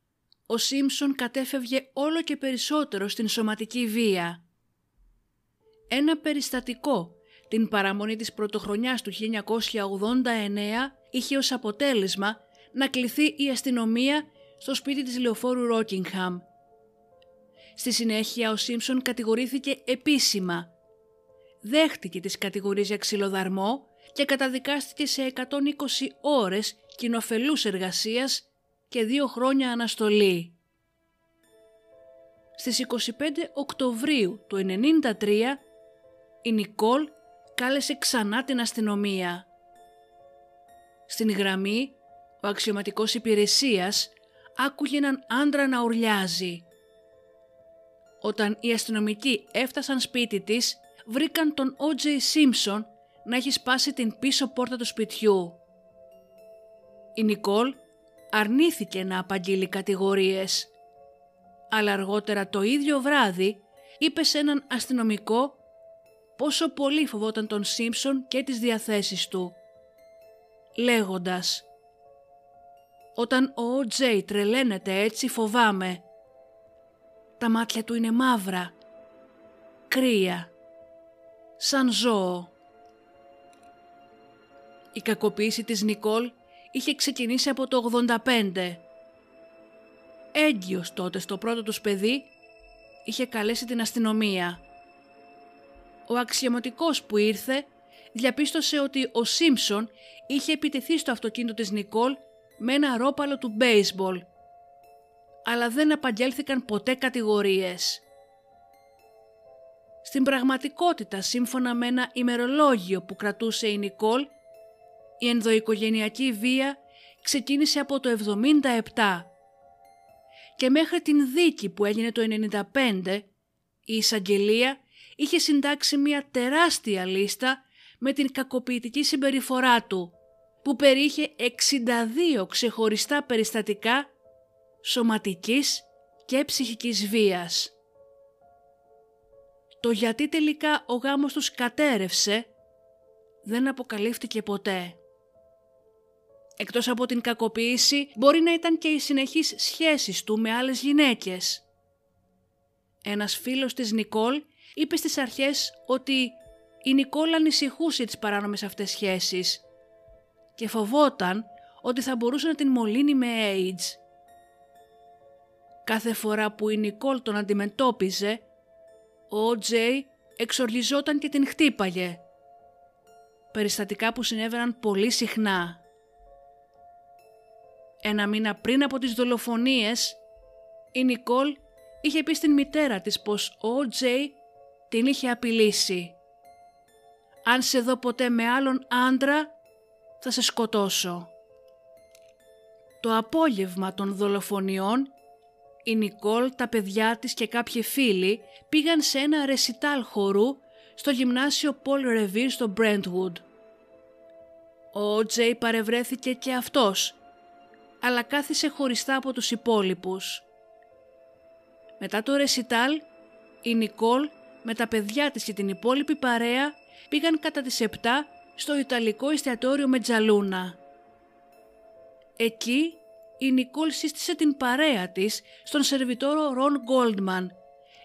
ο Σίμψον κατέφευγε όλο και περισσότερο στην σωματική βία. Ένα περιστατικό, την παραμονή της πρωτοχρονιάς του 1989, είχε ως αποτέλεσμα να κληθεί η αστυνομία στο σπίτι της λεωφόρου Ρόκιγχαμ. Στη συνέχεια ο Σίμψον κατηγορήθηκε επίσημα. Δέχτηκε τις κατηγορίες για ξυλοδαρμό και καταδικάστηκε σε 120 ώρες κοινοφελούς εργασίας και δύο χρόνια αναστολή. Στις 25 Οκτωβρίου του 1993 η Νικόλ κάλεσε ξανά την αστυνομία. Στην γραμμή ο αξιωματικός υπηρεσίας άκουγε έναν άντρα να ουρλιάζει. Όταν οι αστυνομικοί έφτασαν σπίτι της, βρήκαν τον O.J. Simpson να έχει σπάσει την πίσω πόρτα του σπιτιού. Η Νικόλ αρνήθηκε να απαγγείλει κατηγορίες, αλλά αργότερα το ίδιο βράδυ είπε σε έναν αστυνομικό πόσο πολύ φοβόταν τον Σίμψον και τις διαθέσεις του, λέγοντας «Όταν ο Τζέι τρελαίνεται έτσι φοβάμαι. Τα μάτια του είναι μαύρα, κρύα, σαν ζώο». Η κακοποίηση της Νικόλ είχε ξεκινήσει από το 85. Έγκυος τότε στο πρώτο τους παιδί είχε καλέσει την αστυνομία. Ο αξιωματικός που ήρθε διαπίστωσε ότι ο Σίμψον είχε επιτεθεί στο αυτοκίνητο της Νικόλ με ένα ρόπαλο του μπέισμπολ, αλλά δεν απαγγέλθηκαν ποτέ κατηγορίες. Στην πραγματικότητα, σύμφωνα με ένα ημερολόγιο που κρατούσε η Νικόλ, η ενδοοικογενειακή βία ξεκίνησε από το 77 και μέχρι την δίκη που έγινε το 95 η εισαγγελία είχε συντάξει μια τεράστια λίστα με την κακοποιητική συμπεριφορά του που περιείχε 62 ξεχωριστά περιστατικά σωματικής και ψυχικής βίας. Το γιατί τελικά ο γάμος τους κατέρευσε δεν αποκαλύφθηκε ποτέ. Εκτός από την κακοποίηση μπορεί να ήταν και οι συνεχείς σχέσεις του με άλλες γυναίκες. Ένας φίλος της Νικόλ είπε στις αρχές ότι η Νικόλ ανησυχούσε τις παράνομες αυτές σχέσεις και φοβόταν ότι θα μπορούσε να την μολύνει με AIDS. Κάθε φορά που η Νικόλ τον αντιμετώπιζε, ο Τζέι εξοργιζόταν και την χτύπαγε. Περιστατικά που συνέβαιναν πολύ συχνά. Ένα μήνα πριν από τις δολοφονίες, η Νικόλ είχε πει στην μητέρα της πως ο Τζέι την είχε απειλήσει. «Αν σε δω ποτέ με άλλον άντρα, θα σε σκοτώσω». Το απόγευμα των δολοφονιών, η Νικόλ, τα παιδιά της και κάποιοι φίλοι πήγαν σε ένα ρεσιτάλ χορού στο γυμνάσιο Paul Revere στο Brentwood. Ο Τζέι παρευρέθηκε και αυτός αλλά κάθισε χωριστά από τους υπόλοιπους. Μετά το ρεσιτάλ, η Νικόλ με τα παιδιά της και την υπόλοιπη παρέα πήγαν κατά τις 7 στο Ιταλικό εστιατόριο Μετζαλούνα. Εκεί η Νικόλ σύστησε την παρέα της στον σερβιτόρο Ρον Γκόλντμαν,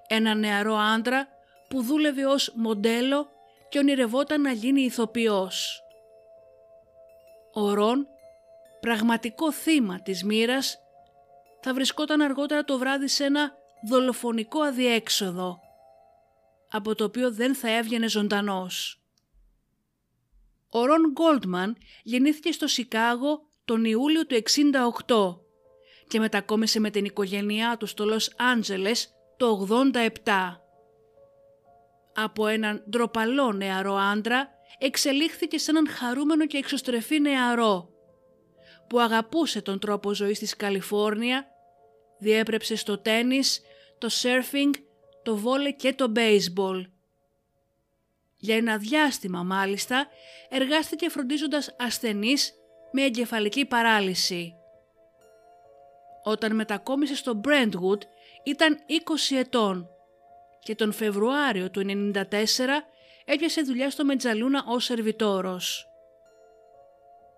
ένα νεαρό άντρα που δούλευε ως μοντέλο και ονειρευόταν να γίνει ηθοποιός. Ο Ρον πραγματικό θύμα της μοίρας θα βρισκόταν αργότερα το βράδυ σε ένα δολοφονικό αδιέξοδο, από το οποίο δεν θα έβγαινε ζωντανός. Ο Ρον Γκόλτμαν γεννήθηκε στο Σικάγο τον Ιούλιο του 68 και μετακόμισε με την οικογένειά του στο Λος Άντζελες το 87. Από έναν ντροπαλό νεαρό άντρα εξελίχθηκε σε έναν χαρούμενο και εξωστρεφή νεαρό που αγαπούσε τον τρόπο ζωής της Καλιφόρνια, διέπρεψε στο τένις, το σέρφινγκ, το βόλε και το μπέισμπολ. Για ένα διάστημα μάλιστα εργάστηκε φροντίζοντας ασθενείς με εγκεφαλική παράλυση. Όταν μετακόμισε στο Brentwood ήταν 20 ετών και τον Φεβρουάριο του 1994 έπιασε δουλειά στο Μετζαλούνα ως σερβιτόρος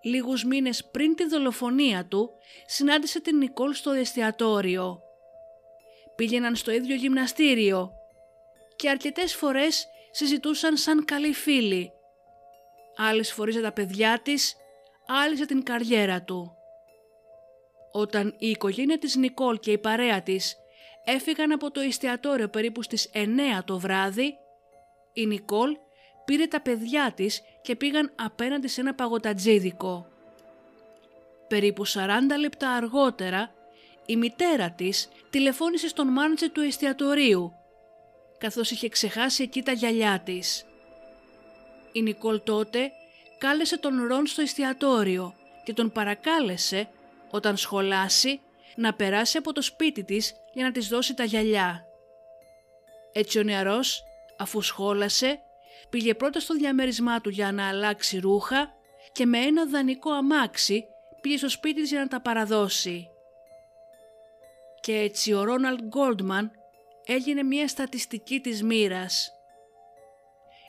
λίγους μήνες πριν τη δολοφονία του, συνάντησε την Νικόλ στο εστιατόριο. Πήγαιναν στο ίδιο γυμναστήριο και αρκετές φορές συζητούσαν σαν καλοί φίλοι. Άλλες φορές για τα παιδιά της, άλλες για την καριέρα του. Όταν η οικογένεια της Νικόλ και η παρέα της έφυγαν από το εστιατόριο περίπου στις 9 το βράδυ, η Νικόλ πήρε τα παιδιά της και πήγαν απέναντι σε ένα παγωτατζίδικο. Περίπου 40 λεπτά αργότερα, η μητέρα της τηλεφώνησε στον μάνατζερ του εστιατορίου, καθώς είχε ξεχάσει εκεί τα γυαλιά της. Η Νικόλ τότε κάλεσε τον Ρον στο εστιατόριο και τον παρακάλεσε, όταν σχολάσει, να περάσει από το σπίτι της για να της δώσει τα γυαλιά. Έτσι ο νεαρός, αφού σχόλασε, πήγε πρώτα στο διαμέρισμά του για να αλλάξει ρούχα και με ένα δανεικό αμάξι πήγε στο σπίτι της για να τα παραδώσει. Και έτσι ο Ρόναλντ Γκόλντμαν έγινε μια στατιστική της μοίρας.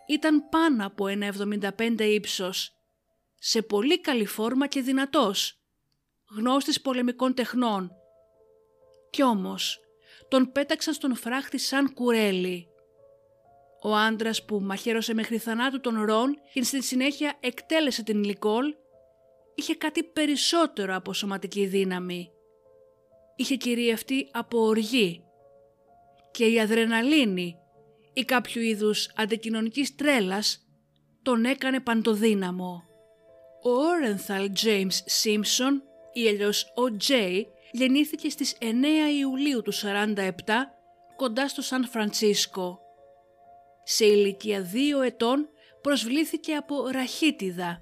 Ήταν πάνω από ένα 75 ύψος, σε πολύ καλή φόρμα και δυνατός, γνώστης πολεμικών τεχνών. Κι όμως, τον πέταξαν στον φράχτη σαν κουρέλι. Ο άντρας που μαχαίρωσε μέχρι θανάτου τον Ρον και στη συνέχεια εκτέλεσε την Λικόλ, είχε κάτι περισσότερο από σωματική δύναμη. Είχε κυριευτεί από οργή και η αδρεναλίνη ή κάποιο είδους αντικοινωνικής τρέλας τον έκανε παντοδύναμο. Ο Όρενθαλ James Simpson ή αλλιώς ο Jay γεννήθηκε στις 9 Ιουλίου του 47 κοντά στο Σαν Φρανσίσκο. Σε ηλικία δύο ετών προσβλήθηκε από ραχίτιδα,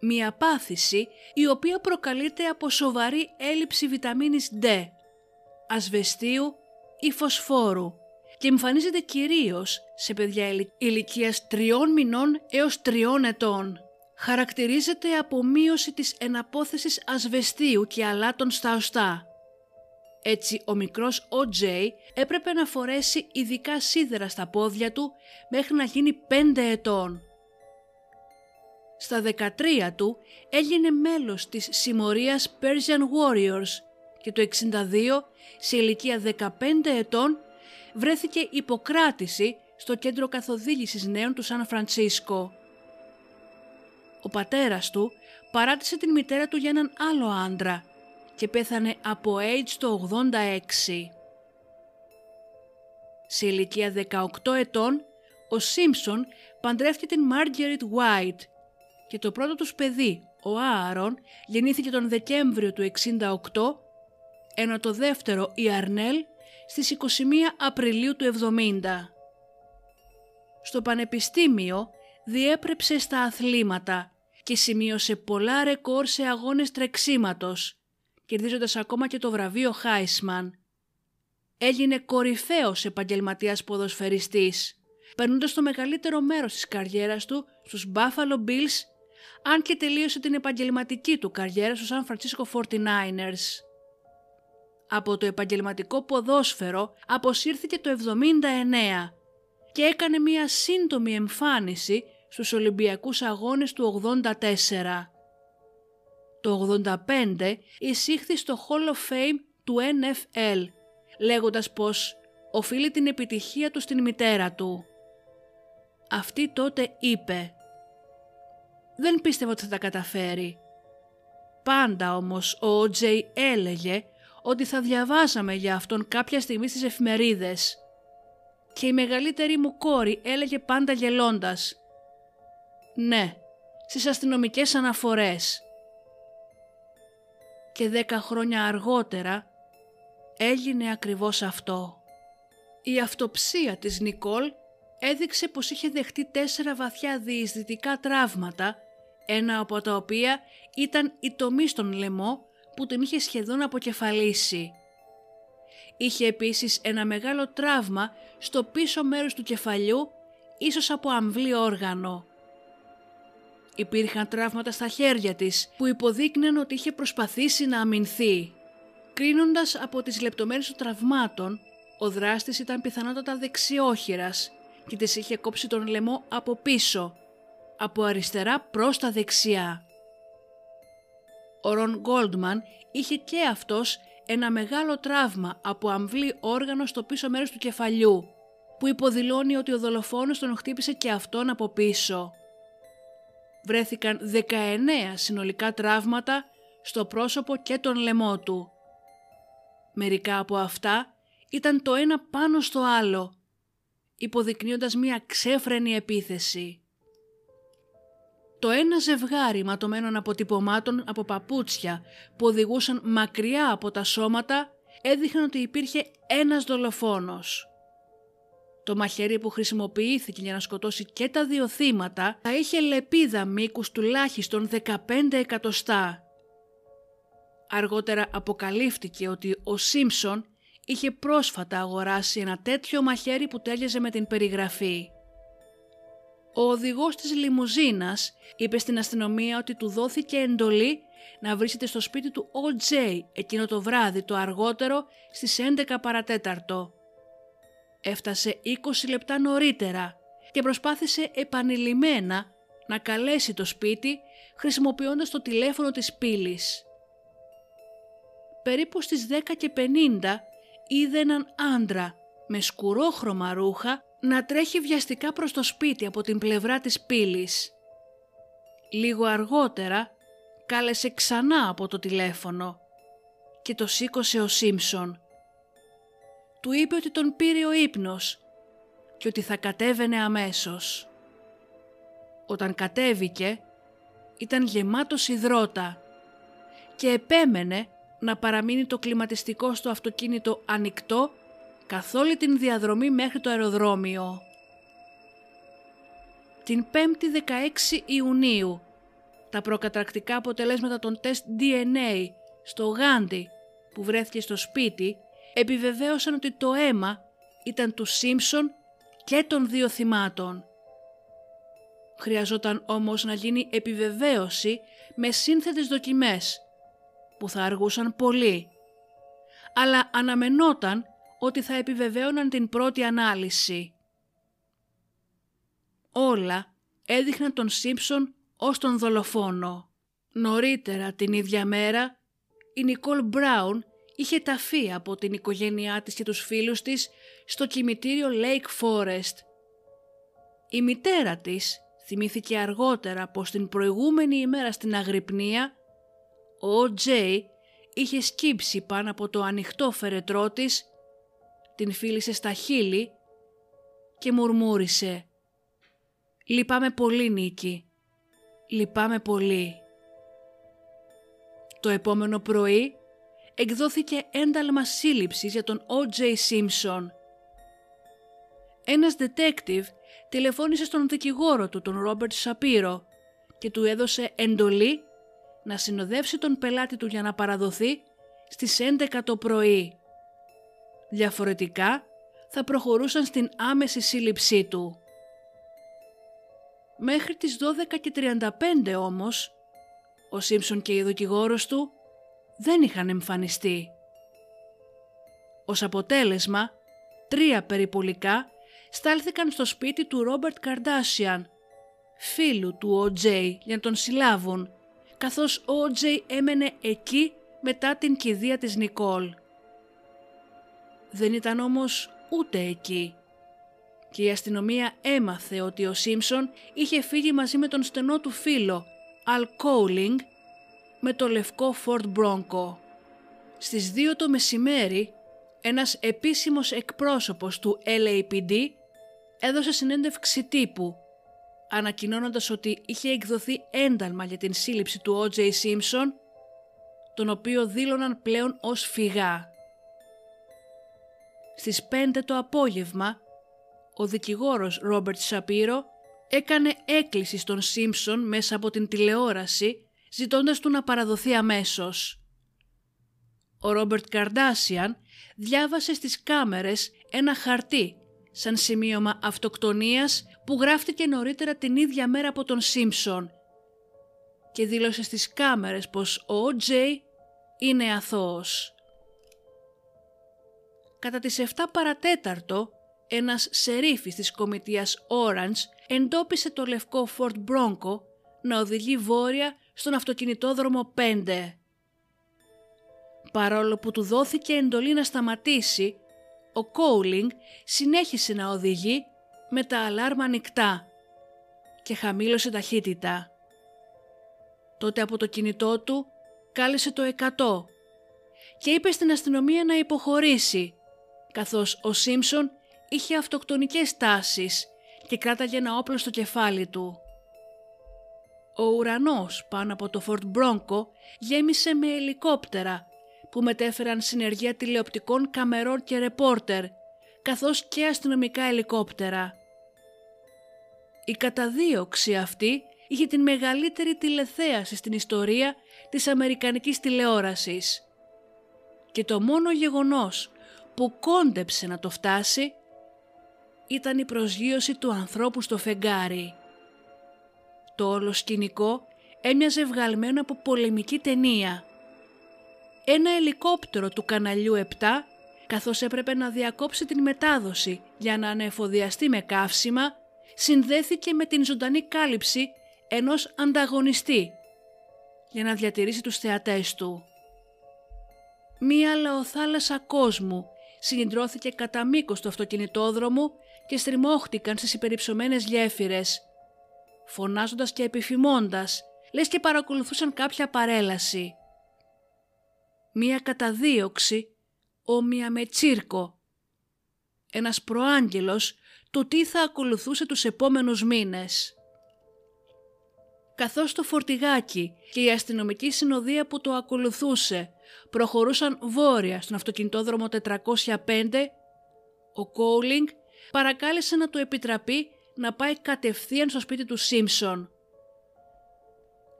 μια πάθηση η οποία προκαλείται από σοβαρή έλλειψη βιταμίνης D, ασβεστίου ή φωσφόρου και εμφανίζεται κυρίως σε παιδιά ηλικίας τριών μηνών έως τριών ετών. Χαρακτηρίζεται από μείωση της εναπόθεσης ασβεστίου και αλάτων στα οστά. Έτσι ο μικρός ο Τζέι έπρεπε να φορέσει ειδικά σίδερα στα πόδια του μέχρι να γίνει 5 ετών. Στα 13 του έγινε μέλος της συμμορίας Persian Warriors και το 62 σε ηλικία 15 ετών βρέθηκε υποκράτηση στο κέντρο καθοδήγησης νέων του Σαν Φρανσίσκο. Ο πατέρας του παράτησε την μητέρα του για έναν άλλο άντρα και πέθανε από AIDS το 86. Σε ηλικία 18 ετών, ο Σίμψον παντρεύτηκε την Margaret White και το πρώτο τους παιδί, ο Άρον, γεννήθηκε τον Δεκέμβριο του 68, ενώ το δεύτερο, η Αρνέλ, στις 21 Απριλίου του 70. Στο πανεπιστήμιο διέπρεψε στα αθλήματα και σημείωσε πολλά ρεκόρ σε αγώνες τρεξίματος, κερδίζοντας ακόμα και το βραβείο Χάισμαν. Έγινε κορυφαίος επαγγελματίας ποδοσφαιριστής, περνώντας το μεγαλύτερο μέρος της καριέρας του στους Buffalo Bills, αν και τελείωσε την επαγγελματική του καριέρα στους San Francisco 49ers. Από το επαγγελματικό ποδόσφαιρο αποσύρθηκε το 79 και έκανε μία σύντομη εμφάνιση στους Ολυμπιακούς Αγώνες του 84. Το 85 εισήχθη στο Hall of Fame του NFL, λέγοντας πως οφείλει την επιτυχία του στην μητέρα του. Αυτή τότε είπε «Δεν πίστευα ότι θα τα καταφέρει». Πάντα όμως ο Τζέι έλεγε ότι θα διαβάσαμε για αυτόν κάποια στιγμή στις εφημερίδες. Και η μεγαλύτερη μου κόρη έλεγε πάντα γελώντας «Ναι, στις αστυνομικές αναφορές». Και δέκα χρόνια αργότερα έγινε ακριβώς αυτό. Η αυτοψία της Νικόλ έδειξε πως είχε δεχτεί τέσσερα βαθιά διεισδυτικά τραύματα, ένα από τα οποία ήταν η τομή στον λαιμό που την είχε σχεδόν αποκεφαλίσει. Είχε επίσης ένα μεγάλο τραύμα στο πίσω μέρος του κεφαλιού, ίσως από αμβλή όργανο. Υπήρχαν τραύματα στα χέρια της που υποδείκνυαν ότι είχε προσπαθήσει να αμυνθεί. Κρίνοντας από τις λεπτομέρειες των τραυμάτων, ο δράστης ήταν πιθανότατα δεξιόχειρας και της είχε κόψει τον λαιμό από πίσω, από αριστερά προς τα δεξιά. Ο Ρον Γκόλντμαν είχε και αυτός ένα μεγάλο τραύμα από αμβλή όργανο στο πίσω μέρος του κεφαλιού, που υποδηλώνει ότι ο δολοφόνος τον χτύπησε και αυτόν από πίσω. Βρέθηκαν 19 συνολικά τραύματα στο πρόσωπο και τον λαιμό του. Μερικά από αυτά ήταν το ένα πάνω στο άλλο, υποδεικνύοντας μια ξέφρενη επίθεση. Το ένα ζευγάρι ματωμένων αποτυπωμάτων από παπούτσια που οδηγούσαν μακριά από τα σώματα έδειχναν ότι υπήρχε ένας δολοφόνος. Το μαχαίρι που χρησιμοποιήθηκε για να σκοτώσει και τα δύο θύματα θα είχε λεπίδα μήκους τουλάχιστον 15 εκατοστά. Αργότερα αποκαλύφθηκε ότι ο Σίμψον είχε πρόσφατα αγοράσει ένα τέτοιο μαχαίρι που τέλειαζε με την περιγραφή. Ο οδηγός της λιμουζίνας είπε στην αστυνομία ότι του δόθηκε εντολή να βρίσκεται στο σπίτι του O.J. εκείνο το βράδυ το αργότερο στις 11 παρατέταρτο. Έφτασε 20 λεπτά νωρίτερα και προσπάθησε επανειλημμένα να καλέσει το σπίτι χρησιμοποιώντας το τηλέφωνο της πύλης. Περίπου στις 10 και 50 είδε έναν άντρα με σκουρόχρωμα ρούχα να τρέχει βιαστικά προς το σπίτι από την πλευρά της πύλης. Λίγο αργότερα κάλεσε ξανά από το τηλέφωνο και το σήκωσε ο Σίμψον. Του είπε ότι τον πήρε ο ύπνος και ότι θα κατέβαινε αμέσως. Όταν κατέβηκε ήταν γεμάτος υδρότα και επέμενε να παραμείνει το κλιματιστικό στο αυτοκίνητο ανοιχτό καθ' όλη την διαδρομή μέχρι το αεροδρόμιο. Την 5η 16 Ιουνίου τα προκατρακτικά αποτελέσματα των τεστ DNA στο Γάντι που βρέθηκε στο σπίτι επιβεβαίωσαν ότι το αίμα ήταν του Σίμψον και των δύο θυμάτων. Χρειαζόταν όμως να γίνει επιβεβαίωση με σύνθετες δοκιμές που θα αργούσαν πολύ, αλλά αναμενόταν ότι θα επιβεβαίωναν την πρώτη ανάλυση. Όλα έδειχναν τον Σίμψον ως τον δολοφόνο. Νωρίτερα την ίδια μέρα, η Νικόλ Μπράουν είχε ταφεί από την οικογένειά της και τους φίλους της στο κημητήριο Lake Forest. Η μητέρα της θυμήθηκε αργότερα πως την προηγούμενη ημέρα στην Αγρυπνία ο Τζέι είχε σκύψει πάνω από το ανοιχτό φερετρό της, την φίλησε στα χείλη και μουρμούρισε «Λυπάμαι πολύ Νίκη, λυπάμαι πολύ». Το επόμενο πρωί εκδόθηκε ένταλμα σύλληψης για τον O.J. Simpson. Ένας detective τηλεφώνησε στον δικηγόρο του, τον Ρόμπερτ Σαπύρο και του έδωσε εντολή να συνοδεύσει τον πελάτη του για να παραδοθεί στις 11 το πρωί. Διαφορετικά θα προχωρούσαν στην άμεση σύλληψή του. Μέχρι τις 12.35 όμως, ο Σίμψον και η δικηγόρος του δεν είχαν εμφανιστεί. Ως αποτέλεσμα, τρία περιπολικά στάλθηκαν στο σπίτι του Ρόμπερτ Καρντάσιαν, φίλου του Ο Τζέι, για να τον συλλάβουν, καθώς ο Τζέι έμενε εκεί μετά την κηδεία της Νικόλ. Δεν ήταν όμως ούτε εκεί και η αστυνομία έμαθε ότι ο Σίμψον είχε φύγει μαζί με τον στενό του φίλο, Αλ Κόουλινγκ, με το λευκό Ford Bronco. Στις 2 το μεσημέρι, ένας επίσημος εκπρόσωπος του LAPD έδωσε συνέντευξη τύπου, ανακοινώνοντας ότι είχε εκδοθεί ένταλμα για την σύλληψη του O.J. Simpson, τον οποίο δήλωναν πλέον ως φυγά. Στις 5 το απόγευμα, ο δικηγόρος Ρόμπερτ Σαπύρο έκανε έκκληση στον Σίμψον μέσα από την τηλεόραση ζητώντας του να παραδοθεί αμέσως. Ο Ρόμπερτ Καρντάσιαν διάβασε στις κάμερες ένα χαρτί σαν σημείωμα αυτοκτονίας που γράφτηκε νωρίτερα την ίδια μέρα από τον Σίμψον και δήλωσε στις κάμερες πως ο Τζέι είναι αθώος. Κατά τις 7 παρατέταρτο, ένας σερίφης της κομιτείας Orange εντόπισε το λευκό Ford Bronco να οδηγεί βόρεια στον αυτοκινητόδρομο 5. Παρόλο που του δόθηκε εντολή να σταματήσει, ο Κόουλινγκ συνέχισε να οδηγεί με τα αλάρμα ανοιχτά και χαμήλωσε ταχύτητα. Τότε από το κινητό του κάλεσε το 100 και είπε στην αστυνομία να υποχωρήσει, καθώς ο Σίμψον είχε αυτοκτονικές τάσεις και κράταγε ένα όπλο στο κεφάλι του. Ο ουρανός πάνω από το Fort Bronco γέμισε με ελικόπτερα που μετέφεραν συνεργεία τηλεοπτικών καμερών και ρεπόρτερ, καθώς και αστυνομικά ελικόπτερα. Η καταδίωξη αυτή είχε την μεγαλύτερη τηλεθέαση στην ιστορία της Αμερικανικής τηλεόρασης. Και το μόνο γεγονός που κόντεψε να το φτάσει ήταν η προσγείωση του ανθρώπου στο φεγγάρι. Το όλο σκηνικό έμοιαζε βγαλμένο από πολεμική ταινία. Ένα ελικόπτερο του καναλιού 7 καθώς έπρεπε να διακόψει την μετάδοση για να ανεφοδιαστεί με καύσιμα, συνδέθηκε με την ζωντανή κάλυψη ενός ανταγωνιστή για να διατηρήσει τους θεατές του. Μία λαοθάλασσα κόσμου συγκεντρώθηκε κατά μήκος του αυτοκινητόδρομου και στριμώχτηκαν στις υπερυψωμένες γέφυρες, φωνάζοντας και επιφημώντας, λες και παρακολουθούσαν κάποια παρέλαση. Μία καταδίωξη όμοια με τσίρκο. Ένας προάγγελος του τι θα ακολουθούσε τους επόμενους μήνες. Καθώς το φορτηγάκι και η αστυνομική συνοδεία που το ακολουθούσε προχωρούσαν βόρεια στον αυτοκινητόδρομο 405, ο Κόουλινγκ παρακάλεσε να του επιτραπεί να πάει κατευθείαν στο σπίτι του Σίμψον.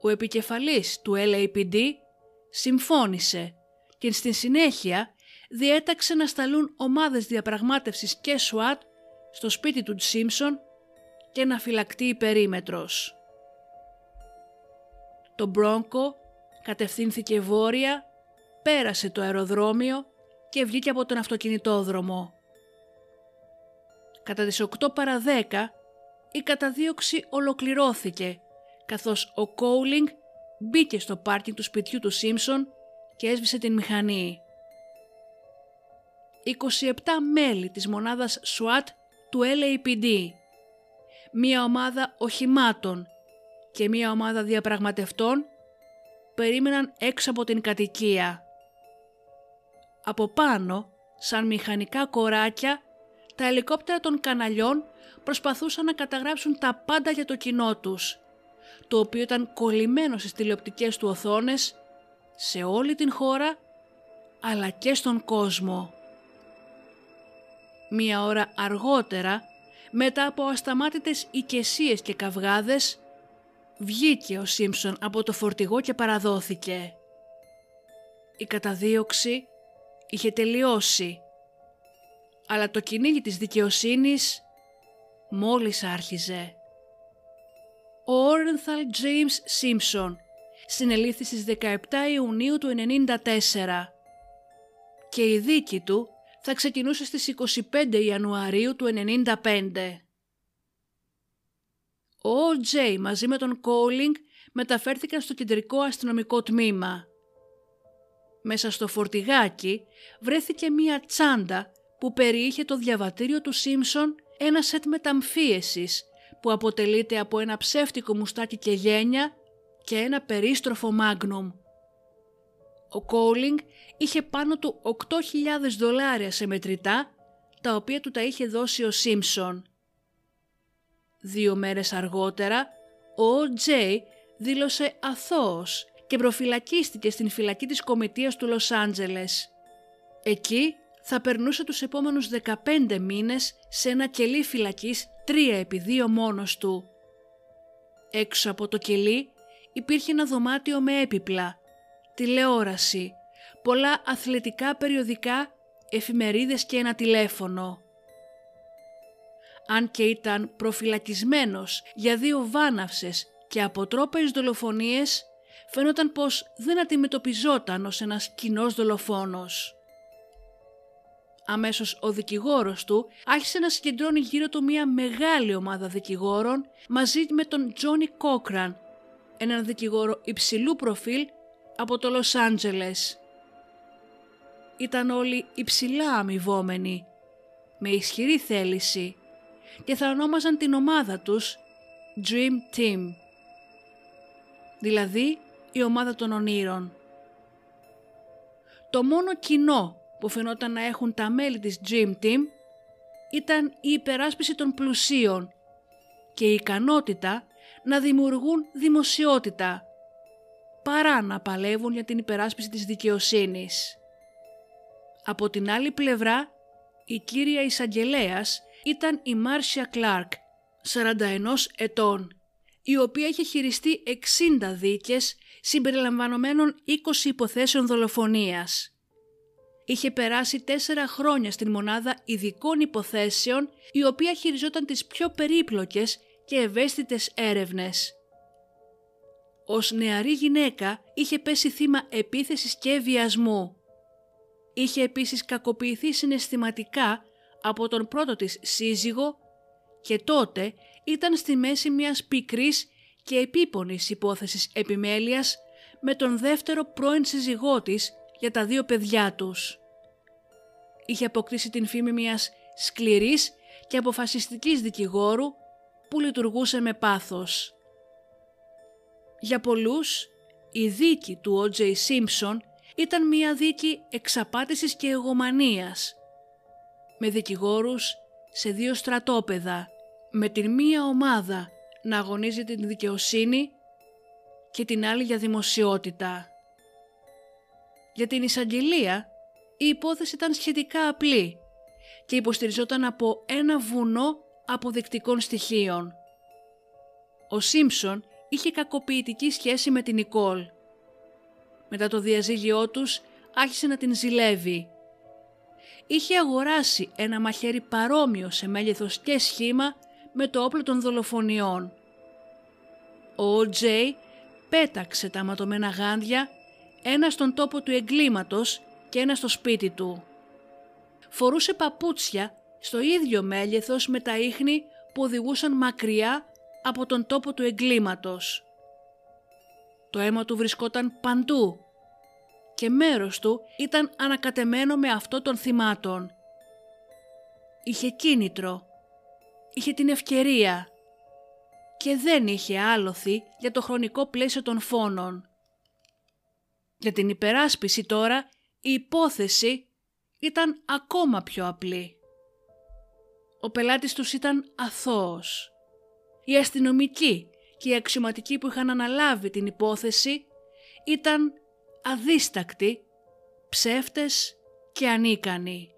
Ο επικεφαλής του LAPD συμφώνησε και στην συνέχεια διέταξε να σταλούν ομάδες διαπραγμάτευσης και SWAT στο σπίτι του Σίμψον και να φυλακτεί η περίμετρος. Το Μπρόγκο κατευθύνθηκε βόρεια, πέρασε το αεροδρόμιο και βγήκε από τον αυτοκινητόδρομο. Κατά τις 8 παρα 10 η καταδίωξη ολοκληρώθηκε καθώς ο Κόουλινγκ μπήκε στο πάρκινγκ του σπιτιού του Σίμψον και έσβησε την μηχανή. 27 μέλη της μονάδας SWAT του LAPD, μία ομάδα οχημάτων και μία ομάδα διαπραγματευτών περίμεναν έξω από την κατοικία. Από πάνω, σαν μηχανικά κοράκια, τα ελικόπτερα των καναλιών προσπαθούσαν να καταγράψουν τα πάντα για το κοινό τους, το οποίο ήταν κολλημένο στις τηλεοπτικές του οθόνες σε όλη την χώρα αλλά και στον κόσμο. Μία ώρα αργότερα, μετά από ασταμάτητες οικεσίες και καυγάδες, βγήκε ο Σίμψον από το φορτηγό και παραδόθηκε. Η καταδίωξη είχε τελειώσει, αλλά το κυνήγι της δικαιοσύνης μόλις άρχιζε. Ο Όρενθαλ James Σίμψον συνελήφθη στις 17 Ιουνίου του 1994 και η δίκη του θα ξεκινούσε στις 25 Ιανουαρίου του 1995. Ο Τζέι μαζί με τον Κόλινγκ μεταφέρθηκαν στο κεντρικό αστυνομικό τμήμα. Μέσα στο φορτηγάκι βρέθηκε μία τσάντα που περιείχε το διαβατήριο του Σίμψον ένα σετ μεταμφίεσης που αποτελείται από ένα ψεύτικο μουστάκι και γένια και ένα περίστροφο μάγνουμ. Ο Κόλινγκ είχε πάνω του 8.000 δολάρια σε μετρητά, τα οποία του τα είχε δώσει ο Σίμψον. Δύο μέρες αργότερα, ο Τζέι δήλωσε αθώος και προφυλακίστηκε στην φυλακή της Κομιτείας του Λος Άντζελες. Εκεί θα περνούσε τους επόμενους 15 μήνες σε ένα κελί φυλακής 3 επί 2 μόνος του. Έξω από το κελί υπήρχε ένα δωμάτιο με έπιπλα, τηλεόραση, πολλά αθλητικά περιοδικά, εφημερίδες και ένα τηλέφωνο. Αν και ήταν προφυλακισμένος για δύο βάναυσες και αποτρόπες δολοφονίες, φαίνονταν πως δεν αντιμετωπιζόταν ως ένας κοινός δολοφόνος. Αμέσως ο δικηγόρος του άρχισε να συγκεντρώνει γύρω του μια μεγάλη ομάδα δικηγόρων μαζί με τον Τζόνι Κόκραν, έναν δικηγόρο υψηλού προφίλ από το Λος Άντζελες. Ήταν όλοι υψηλά αμοιβόμενοι, με ισχυρή θέληση και θα ονόμαζαν την ομάδα τους Dream Team, δηλαδή η ομάδα των ονείρων. Το μόνο κοινό που φαινόταν να έχουν τα μέλη της Dream Team ήταν η υπεράσπιση των πλουσίων και η ικανότητα να δημιουργούν δημοσιότητα παρά να παλεύουν για την υπεράσπιση της δικαιοσύνης. Από την άλλη πλευρά, η κύρια εισαγγελέας ήταν η Μάρσια Κλάρκ, 41 ετών, η οποία είχε χειριστεί 60 δίκες συμπεριλαμβανομένων 20 υποθέσεων δολοφονίας. είχε περάσει τέσσερα χρόνια στην μονάδα ειδικών υποθέσεων η οποία χειριζόταν τις πιο περίπλοκες και ευαίσθητες έρευνες. Ως νεαρή γυναίκα είχε πέσει θύμα επίθεσης και βιασμού. Είχε επίσης κακοποιηθεί συναισθηματικά από τον πρώτο της σύζυγο και τότε ήταν στη μέση μιας πικρής και επίπονης υπόθεσης επιμέλειας με τον δεύτερο πρώην σύζυγό της για τα δύο παιδιά τους. Είχε αποκτήσει την φήμη μιας σκληρής και αποφασιστικής δικηγόρου που λειτουργούσε με πάθος. Για πολλούς, η δίκη του Ο.Τζ. Σίμψον ήταν μια δίκη εξαπάτησης και εγωμανίας, με δικηγόρους σε δύο στρατόπεδα, με την μία ομάδα να αγωνίζει την δικαιοσύνη και την άλλη για δημοσιότητα. Για την εισαγγελία η υπόθεση ήταν σχετικά απλή και υποστηριζόταν από ένα βουνό αποδεικτικών στοιχείων. Ο Σίμψον είχε κακοποιητική σχέση με την Νικόλ. Μετά το διαζύγιό τους άρχισε να την ζηλεύει. Είχε αγοράσει ένα μαχαίρι παρόμοιο σε μέγεθος και σχήμα με το όπλο των δολοφονιών. Ο Τζέι πέταξε τα ματωμένα γάντια, ένα στον τόπο του εγκλήματος και ένα στο σπίτι του. Φορούσε παπούτσια στο ίδιο μέγεθος με τα ίχνη που οδηγούσαν μακριά από τον τόπο του εγκλήματος. Το αίμα του βρισκόταν παντού και μέρος του ήταν ανακατεμένο με αυτό των θυμάτων. Είχε κίνητρο, είχε την ευκαιρία και δεν είχε άλοθη για το χρονικό πλαίσιο των φόνων. Για την υπεράσπιση τώρα η υπόθεση ήταν ακόμα πιο απλή. Ο πελάτης τους ήταν αθώος. Οι αστυνομικοί και οι αξιωματικοί που είχαν αναλάβει την υπόθεση ήταν αδίστακτοι, ψεύτες και ανίκανοι.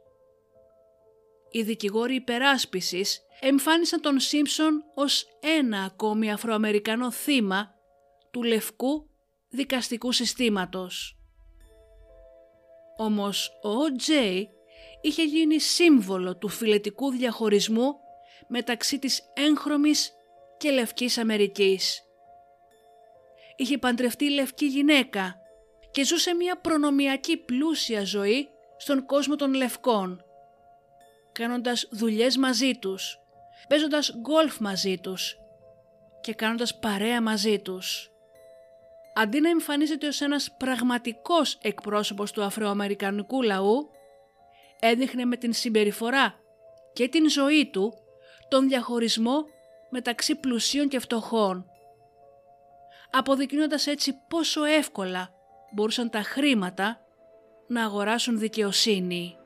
Οι δικηγόροι υπεράσπισης εμφάνισαν τον Σίμψον ως ένα ακόμη Αφροαμερικανό θύμα του λευκού δικαστικού συστήματος. Όμως ο Τζέι είχε γίνει σύμβολο του φιλετικού διαχωρισμού μεταξύ της έγχρωμης και λευκής Αμερικής. Είχε παντρευτεί λευκή γυναίκα και ζούσε μια προνομιακή πλούσια ζωή στον κόσμο των λευκών, κάνοντας δουλειές μαζί τους, παίζοντας γκολφ μαζί τους και κάνοντας παρέα μαζί τους. Αντί να εμφανίζεται ως ένας πραγματικός εκπρόσωπος του αφροαμερικανικού λαού, έδειχνε με την συμπεριφορά και την ζωή του τον διαχωρισμό μεταξύ πλουσίων και φτωχών, αποδεικνύοντας έτσι πόσο εύκολα μπορούσαν τα χρήματα να αγοράσουν δικαιοσύνη.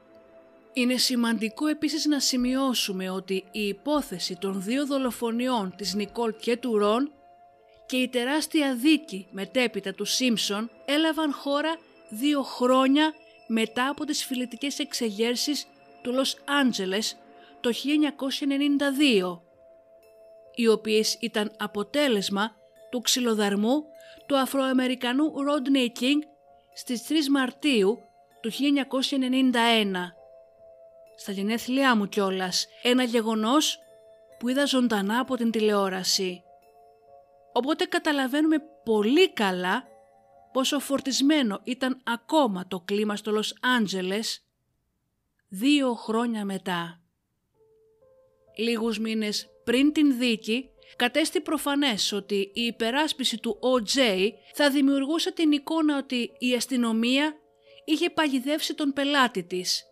Είναι σημαντικό επίσης να σημειώσουμε ότι η υπόθεση των δύο δολοφονιών της Νικόλ και του Ρον και η τεράστια δίκη μετέπειτα του Σίμψον έλαβαν χώρα δύο χρόνια μετά από τις φιλετικές εξεγέρσεις του Λος Άντζελες το 1992, οι οποίες ήταν αποτέλεσμα του ξυλοδαρμού του Αφροαμερικανού Rodney King στις 3 Μαρτίου του 1991. Στα γενέθλιά μου κιόλας, ένα γεγονός που είδα ζωντανά από την τηλεόραση. Οπότε καταλαβαίνουμε πολύ καλά πόσο φορτισμένο ήταν ακόμα το κλίμα στο Λος Άντζελες δύο χρόνια μετά. Λίγους μήνες πριν την δίκη κατέστη προφανές ότι η υπεράσπιση του O.J. θα δημιουργούσε την εικόνα ότι η αστυνομία είχε παγιδεύσει τον πελάτη της.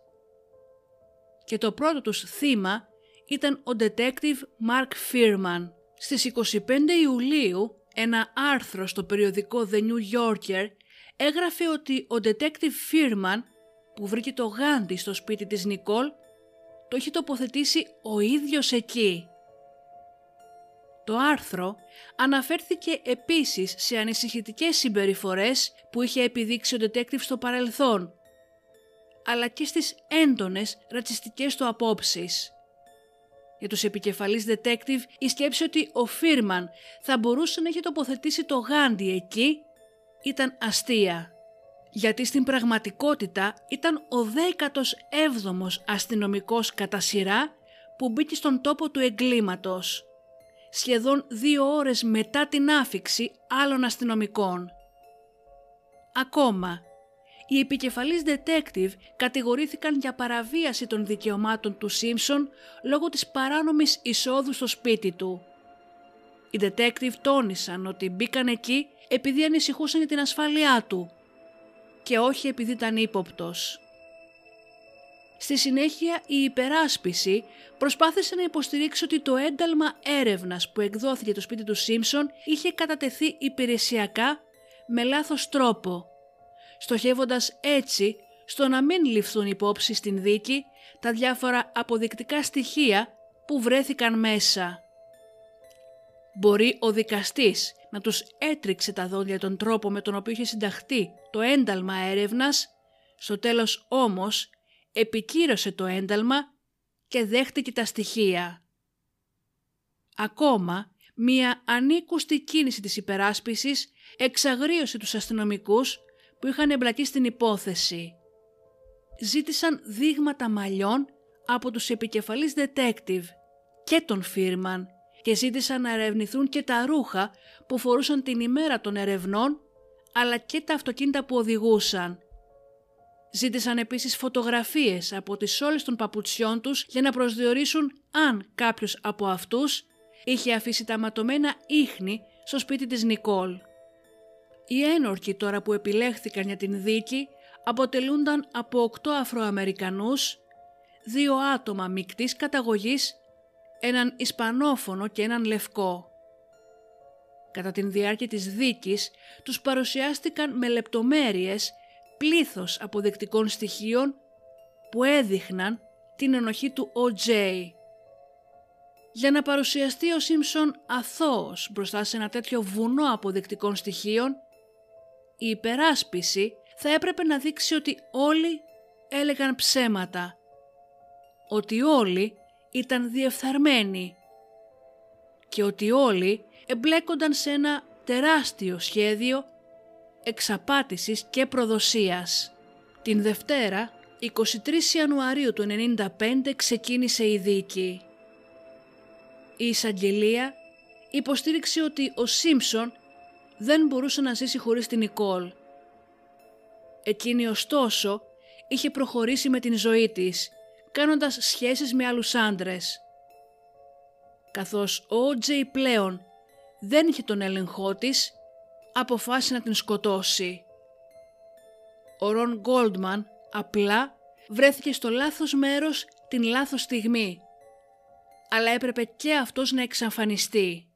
Και το πρώτο τους θύμα ήταν ο detective Mark Firman. Στις 25 Ιουλίου ένα άρθρο στο περιοδικό The New Yorker έγραφε ότι ο detective Firman που βρήκε το γάντι στο σπίτι της Νικόλ το είχε τοποθετήσει ο ίδιος εκεί. Το άρθρο αναφέρθηκε επίσης σε ανησυχητικές συμπεριφορές που είχε επιδείξει ο detective στο παρελθόν, αλλά και στις έντονες ρατσιστικές του απόψεις. Για τους επικεφαλείς detective η σκέψη ότι ο Φίρμαν θα μπορούσε να έχει τοποθετήσει το γάντι εκεί ήταν αστεία. γιατί στην πραγματικότητα ήταν ο 17ος αστυνομικός κατά σειρά που μπήκε στον τόπο του εγκλήματος, σχεδόν δύο ώρες μετά την άφηξη άλλων αστυνομικών. Ακόμα, οι επικεφαλής detective κατηγορήθηκαν για παραβίαση των δικαιωμάτων του Σίμψον λόγω της παράνομης εισόδου στο σπίτι του. Οι detective τόνισαν ότι μπήκαν εκεί επειδή ανησυχούσαν για την ασφάλειά του και όχι επειδή ήταν ύποπτος. Στη συνέχεια η υπεράσπιση προσπάθησε να υποστηρίξει ότι το ένταλμα έρευνας που εκδόθηκε το σπίτι του Σίμψον είχε κατατεθεί υπηρεσιακά με λάθος τρόπο, στοχεύοντας έτσι στο να μην ληφθούν υπόψη στην δίκη τα διάφορα αποδεικτικά στοιχεία που βρέθηκαν μέσα. Μπορεί ο δικαστής να τους έτριξε τα δόντια τον τρόπο με τον οποίο είχε συνταχθεί το ένταλμα έρευνας, στο τέλος όμως επικύρωσε το ένταλμα και δέχτηκε τα στοιχεία. Ακόμα, μία ανήκουστη κίνηση της υπεράσπισης εξαγρίωσε τους αστυνομικούς που είχαν εμπλακεί στην υπόθεση. Ζήτησαν δείγματα μαλλιών από τους επικεφαλής detective και τον Φίρμαν και ζήτησαν να ερευνηθούν και τα ρούχα που φορούσαν την ημέρα των ερευνών αλλά και τα αυτοκίνητα που οδηγούσαν. Ζήτησαν επίσης φωτογραφίες από τις όλες των παπουτσιών τους για να προσδιορίσουν αν κάποιος από αυτούς είχε αφήσει τα ματωμένα ίχνη στο σπίτι της Νικόλ. Οι ένορκοι τώρα που επιλέχθηκαν για την δίκη αποτελούνταν από οκτώ Αφροαμερικανούς, δύο άτομα μικτής καταγωγής, έναν Ισπανόφωνο και έναν Λευκό. Κατά την διάρκεια της δίκης τους παρουσιάστηκαν με λεπτομέρειες πλήθος αποδεκτικών στοιχείων που έδειχναν την ενοχή του O.J. Για να παρουσιαστεί ο Σίμψον αθώος μπροστά σε ένα τέτοιο βουνό αποδεκτικών στοιχείων, η υπεράσπιση θα έπρεπε να δείξει ότι όλοι έλεγαν ψέματα, ότι όλοι ήταν διεφθαρμένοι και ότι όλοι εμπλέκονταν σε ένα τεράστιο σχέδιο εξαπάτησης και προδοσίας. Την Δευτέρα, 23 Ιανουαρίου του 1995 ξεκίνησε η δίκη. Η εισαγγελία υποστήριξε ότι ο Σίμψον δεν μπορούσε να ζήσει χωρίς την Νικόλ. Εκείνη ωστόσο είχε προχωρήσει με την ζωή της, κάνοντας σχέσεις με άλλους άντρες. Καθώς ο Τζέι πλέον δεν είχε τον έλεγχό της, αποφάσισε να την σκοτώσει. Ο Ρον Γκόλντμαν απλά βρέθηκε στο λάθος μέρος την λάθος στιγμή, αλλά έπρεπε και αυτός να εξαφανιστεί.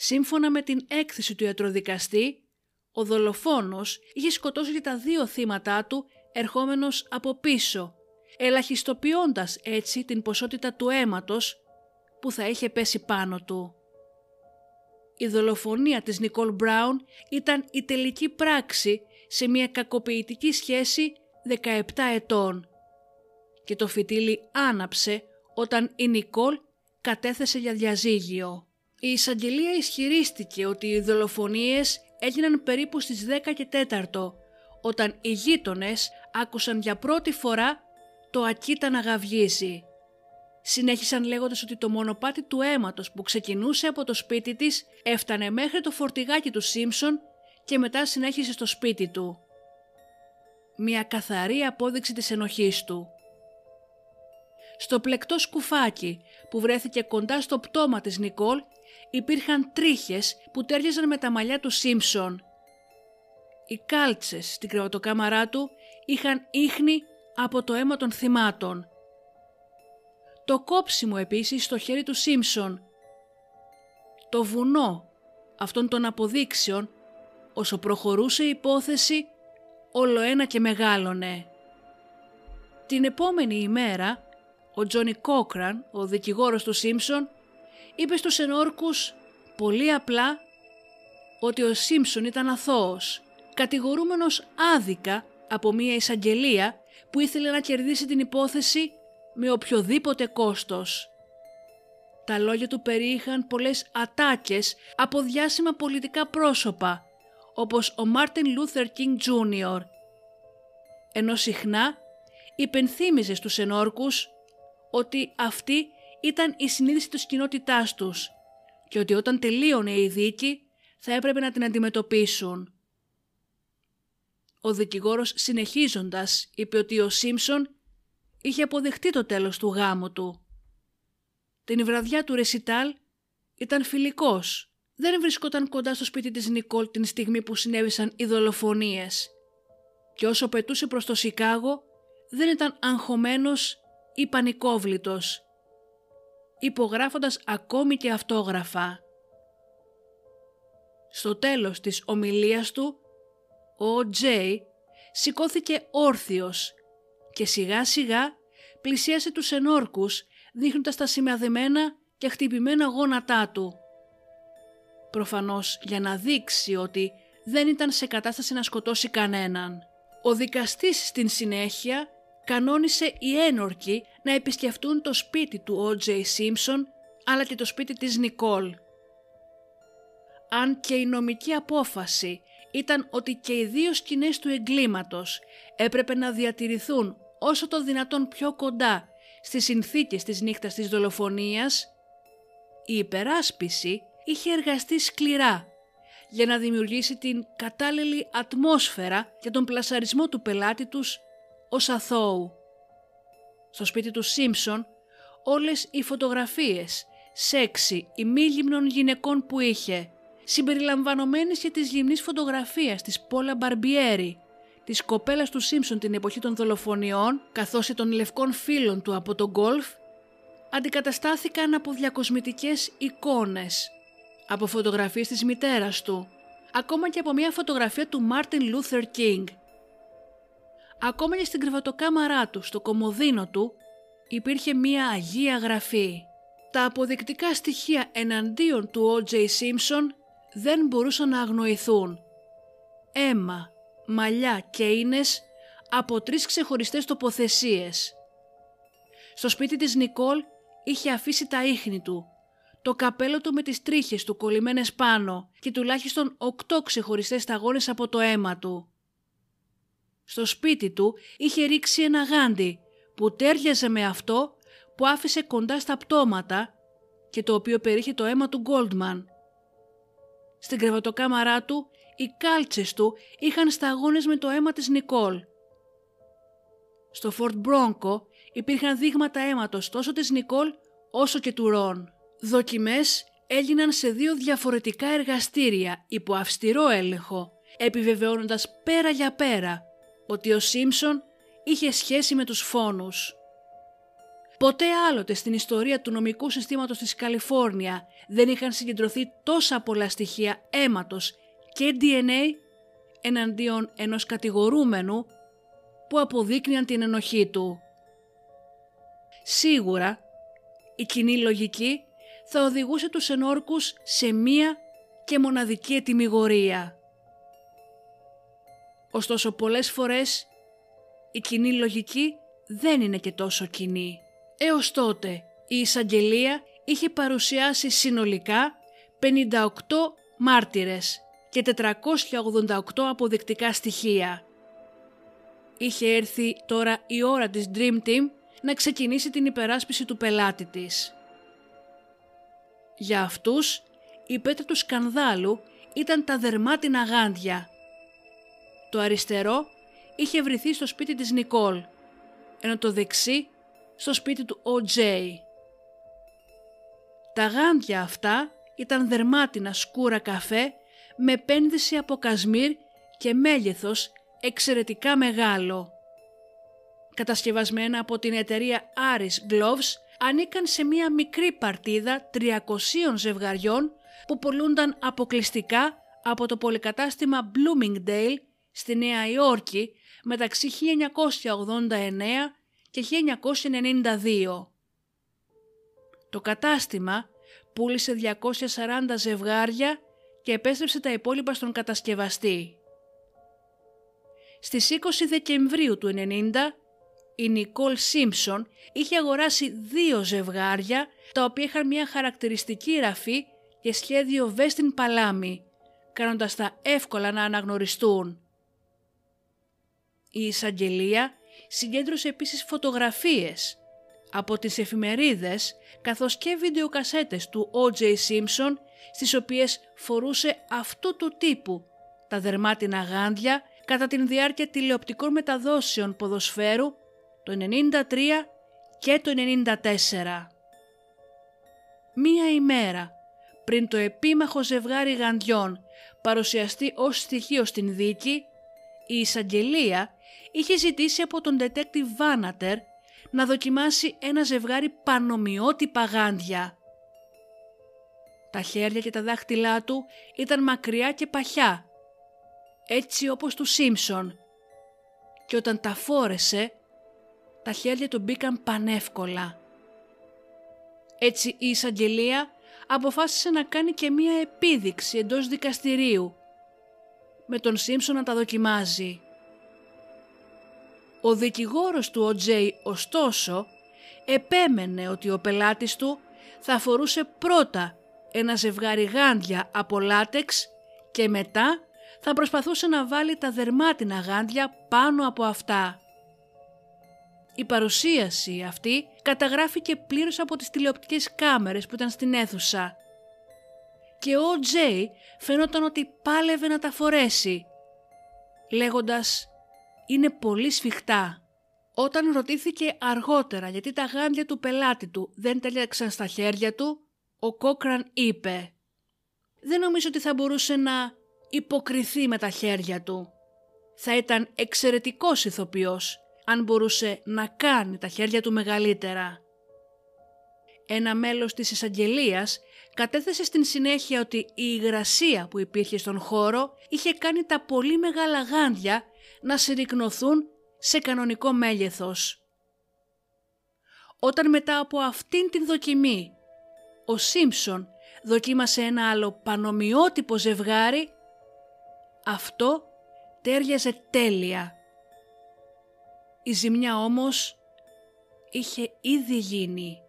Σύμφωνα με την έκθεση του ιατροδικαστή, ο δολοφόνος είχε σκοτώσει και τα δύο θύματά του ερχόμενος από πίσω, ελαχιστοποιώντας έτσι την ποσότητα του αίματος που θα είχε πέσει πάνω του. Η δολοφονία της Νικόλ Μπράουν ήταν η τελική πράξη σε μια κακοποιητική σχέση 17 ετών και το φυτίλι άναψε όταν η Νικόλ κατέθεσε για διαζύγιο. Η εισαγγελία ισχυρίστηκε ότι οι δολοφονίες έγιναν περίπου στις 10 και 4 όταν οι γείτονες άκουσαν για πρώτη φορά το ακίτα να γαυγίζει. Συνέχισαν λέγοντας ότι το μονοπάτι του αίματος που ξεκινούσε από το σπίτι της έφτανε μέχρι το φορτηγάκι του Σίμψον και μετά συνέχισε στο σπίτι του. Μια καθαρή απόδειξη της ενοχής του. Στο πλεκτό σκουφάκι που βρέθηκε κοντά στο πτώμα της Νικόλ υπήρχαν τρίχες που τέριαζαν με τα μαλλιά του Σίμψον. Οι κάλτσες στην κρεβατοκάμαρά του είχαν ίχνη από το αίμα των θυμάτων. Το κόψιμο επίσης στο χέρι του Σίμψον. Το βουνό αυτών των αποδείξεων όσο προχωρούσε η υπόθεση όλο ένα και μεγάλωνε. Την επόμενη ημέρα ο Τζόνι Κόκραν, ο δικηγόρος του Σίμψον, είπε στους ενόρκους πολύ απλά ότι ο Σίμψον ήταν αθώος, κατηγορούμενος άδικα από μια εισαγγελία που ήθελε να κερδίσει την υπόθεση με οποιοδήποτε κόστος. Τα λόγια του περιείχαν πολλές ατάκες από διάσημα πολιτικά πρόσωπα, όπως ο Μάρτιν Λούθερ Κίνγκ Τζούνιορ, ενώ συχνά υπενθύμιζε στους ενόρκους ότι αυτή ήταν η συνείδηση της κοινότητάς τους και ότι όταν τελείωνε η δίκη θα έπρεπε να την αντιμετωπίσουν. Ο δικηγόρος συνεχίζοντας είπε ότι ο Σίμψον είχε αποδεχτεί το τέλος του γάμου του. Την βραδιά του ρεσιτάλ ήταν φιλικός. Δεν βρισκόταν κοντά στο σπίτι της Νικόλ την στιγμή που συνέβησαν οι δολοφονίες. Και όσο πετούσε προς το Σικάγο δεν ήταν αγχωμένος ή πανικόβλητος, υπογράφοντας ακόμη και αυτόγραφα. Στο τέλος της ομιλίας του, ο Τζέι σηκώθηκε όρθιος και σιγά σιγά πλησίασε τους ενόρκους δείχνοντας τα σημαδεμένα και χτυπημένα γόνατά του. Προφανώς για να δείξει ότι δεν ήταν σε κατάσταση να σκοτώσει κανέναν. Ο δικαστής στην συνέχεια κανόνισε οι ένορκοι να επισκεφτούν το σπίτι του O.J. Simpson αλλά και το σπίτι της Νικόλ. Αν και η νομική απόφαση ήταν ότι και οι δύο σκηνές του εγκλήματος έπρεπε να διατηρηθούν όσο το δυνατόν πιο κοντά στις συνθήκες της νύχτας της δολοφονίας, η υπεράσπιση είχε εργαστεί σκληρά για να δημιουργήσει την κατάλληλη ατμόσφαιρα για τον πλασαρισμό του πελάτη τους ως αθώου. Στο σπίτι του Σίμψον όλες οι φωτογραφίες σεξι ημίγυμνων γυναικών που είχε, συμπεριλαμβανομένης και της γυμνής φωτογραφίας της Πόλα Μπαρμπιέρη, της κοπέλας του Σίμψον την εποχή των δολοφονιών, καθώς και των λευκών φίλων του από τον γκολφ, αντικαταστάθηκαν από διακοσμητικές εικόνες, από φωτογραφίες της μητέρας του, ακόμα και από μια φωτογραφία του Μάρτιν Λούθερ Κίνγκ. Ακόμα και στην κρεβατοκάμαρά του, στο κομοδίνο του, υπήρχε μια αγία γραφή. Τα αποδεικτικά στοιχεία εναντίον του O.J. Simpson δεν μπορούσαν να αγνοηθούν. Αίμα, μαλλιά και ίνες από τρεις ξεχωριστές τοποθεσίες. Στο σπίτι της Νικόλ είχε αφήσει τα ίχνη του, το καπέλο του με τις τρίχες του κολλημένες πάνω και τουλάχιστον οκτώ ξεχωριστές σταγόνες από το αίμα του. Στο σπίτι του είχε ρίξει ένα γάντι που τέριαζε με αυτό που άφησε κοντά στα πτώματα και το οποίο περίχε το αίμα του Γκόλτμαν. Στην κρεβατοκάμαρά του οι κάλτσες του είχαν σταγόνες με το αίμα της Νικόλ. Στο Φορτ Μπρόγκο υπήρχαν δείγματα αίματος τόσο της Νικόλ όσο και του Ρον. Δοκιμές έγιναν σε δύο διαφορετικά εργαστήρια υπό αυστηρό έλεγχο, επιβεβαιώνοντας πέρα για πέρα ότι ο Σίμψον είχε σχέση με τους φόνους. Ποτέ άλλοτε στην ιστορία του νομικού συστήματος της Καλιφόρνια δεν είχαν συγκεντρωθεί τόσα πολλά στοιχεία αίματος και DNA εναντίον ενός κατηγορούμενου που αποδείκνυαν την ενοχή του. Σίγουρα η κοινή λογική θα οδηγούσε τους ενόρκους σε μία και μοναδική ετοιμιγορία. Ωστόσο πολλές φορές η κοινή λογική δεν είναι και τόσο κοινή. Έως τότε η εισαγγελία είχε παρουσιάσει συνολικά 58 μάρτυρες και 488 αποδεικτικά στοιχεία. Είχε έρθει τώρα η ώρα της Dream Team να ξεκινήσει την υπεράσπιση του πελάτη της. Για αυτούς η πέτρα του σκανδάλου ήταν τα δερμάτινα γάντια. Το αριστερό είχε βρεθεί στο σπίτι της Νικόλ, ενώ το δεξί στο σπίτι του O.J. Τα γάντια αυτά ήταν δερμάτινα σκούρα καφέ με επένδυση από κασμίρ και μέγεθος εξαιρετικά μεγάλο. Κατασκευασμένα από την εταιρεία Aris Gloves ανήκαν σε μία μικρή παρτίδα 300 ζευγαριών που πολλούνταν αποκλειστικά από το πολυκατάστημα Bloomingdale στη Νέα Υόρκη μεταξύ 1989 και 1992. Το κατάστημα πούλησε 240 ζευγάρια και επέστρεψε τα υπόλοιπα στον κατασκευαστή. Στις 20 Δεκεμβρίου του 1990, η Νικόλ Σίμψον είχε αγοράσει δύο ζευγάρια τα οποία είχαν μια χαρακτηριστική ραφή και σχέδιο βέστιν παλάμη, κάνοντας τα εύκολα να αναγνωριστούν. Η εισαγγελία συγκέντρωσε επίσης φωτογραφίες από τις εφημερίδες καθώς και βιντεοκασέτες του O.J. Simpson στις οποίες φορούσε αυτού του τύπου τα δερμάτινα γάντια κατά την διάρκεια τηλεοπτικών μεταδόσεων ποδοσφαίρου το 93 και το 94. Μία ημέρα πριν το επίμαχο ζευγάρι γαντιών παρουσιαστεί ως στοιχείο στην δίκη, η εισαγγελία είχε ζητήσει από τον detective Βάνατερ να δοκιμάσει ένα ζευγάρι πανομοιότυπα γάντια. Τα χέρια και τα δάχτυλά του ήταν μακριά και παχιά, έτσι όπως του Σίμψον. Και όταν τα φόρεσε, τα χέρια του μπήκαν πανεύκολα. Έτσι η εισαγγελία αποφάσισε να κάνει και μία επίδειξη εντός δικαστηρίου, με τον Σίμψον να τα δοκιμάζει. Ο δικηγόρος του Ο.Τζέι ωστόσο επέμενε ότι ο πελάτης του θα φορούσε πρώτα ένα ζευγάρι γάντια από λάτεξ και μετά θα προσπαθούσε να βάλει τα δερμάτινα γάντια πάνω από αυτά. Η παρουσίαση αυτή καταγράφηκε πλήρως από τις τηλεοπτικές κάμερες που ήταν στην αίθουσα και ο Τζέι φαινόταν ότι πάλευε να τα φορέσει λέγοντας «είναι πολύ σφιχτά». Όταν ρωτήθηκε αργότερα γιατί τα γάντια του πελάτη του δεν τέλειαξαν στα χέρια του, ο Κόκραν είπε «Δεν νομίζω ότι θα μπορούσε να υποκριθεί με τα χέρια του. Θα ήταν εξαιρετικός ηθοποιός αν μπορούσε να κάνει τα χέρια του μεγαλύτερα». Ένα μέλος της εισαγγελίας κατέθεσε στην συνέχεια ότι η υγρασία που υπήρχε στον χώρο είχε κάνει τα πολύ μεγάλα γάντια να συρρυκνωθούν σε κανονικό μέγεθος. Όταν μετά από αυτήν την δοκιμή ο Σίμψον δοκίμασε ένα άλλο πανομοιότυπο ζευγάρι, αυτό τέριαζε τέλεια. Η ζημιά όμως είχε ήδη γίνει.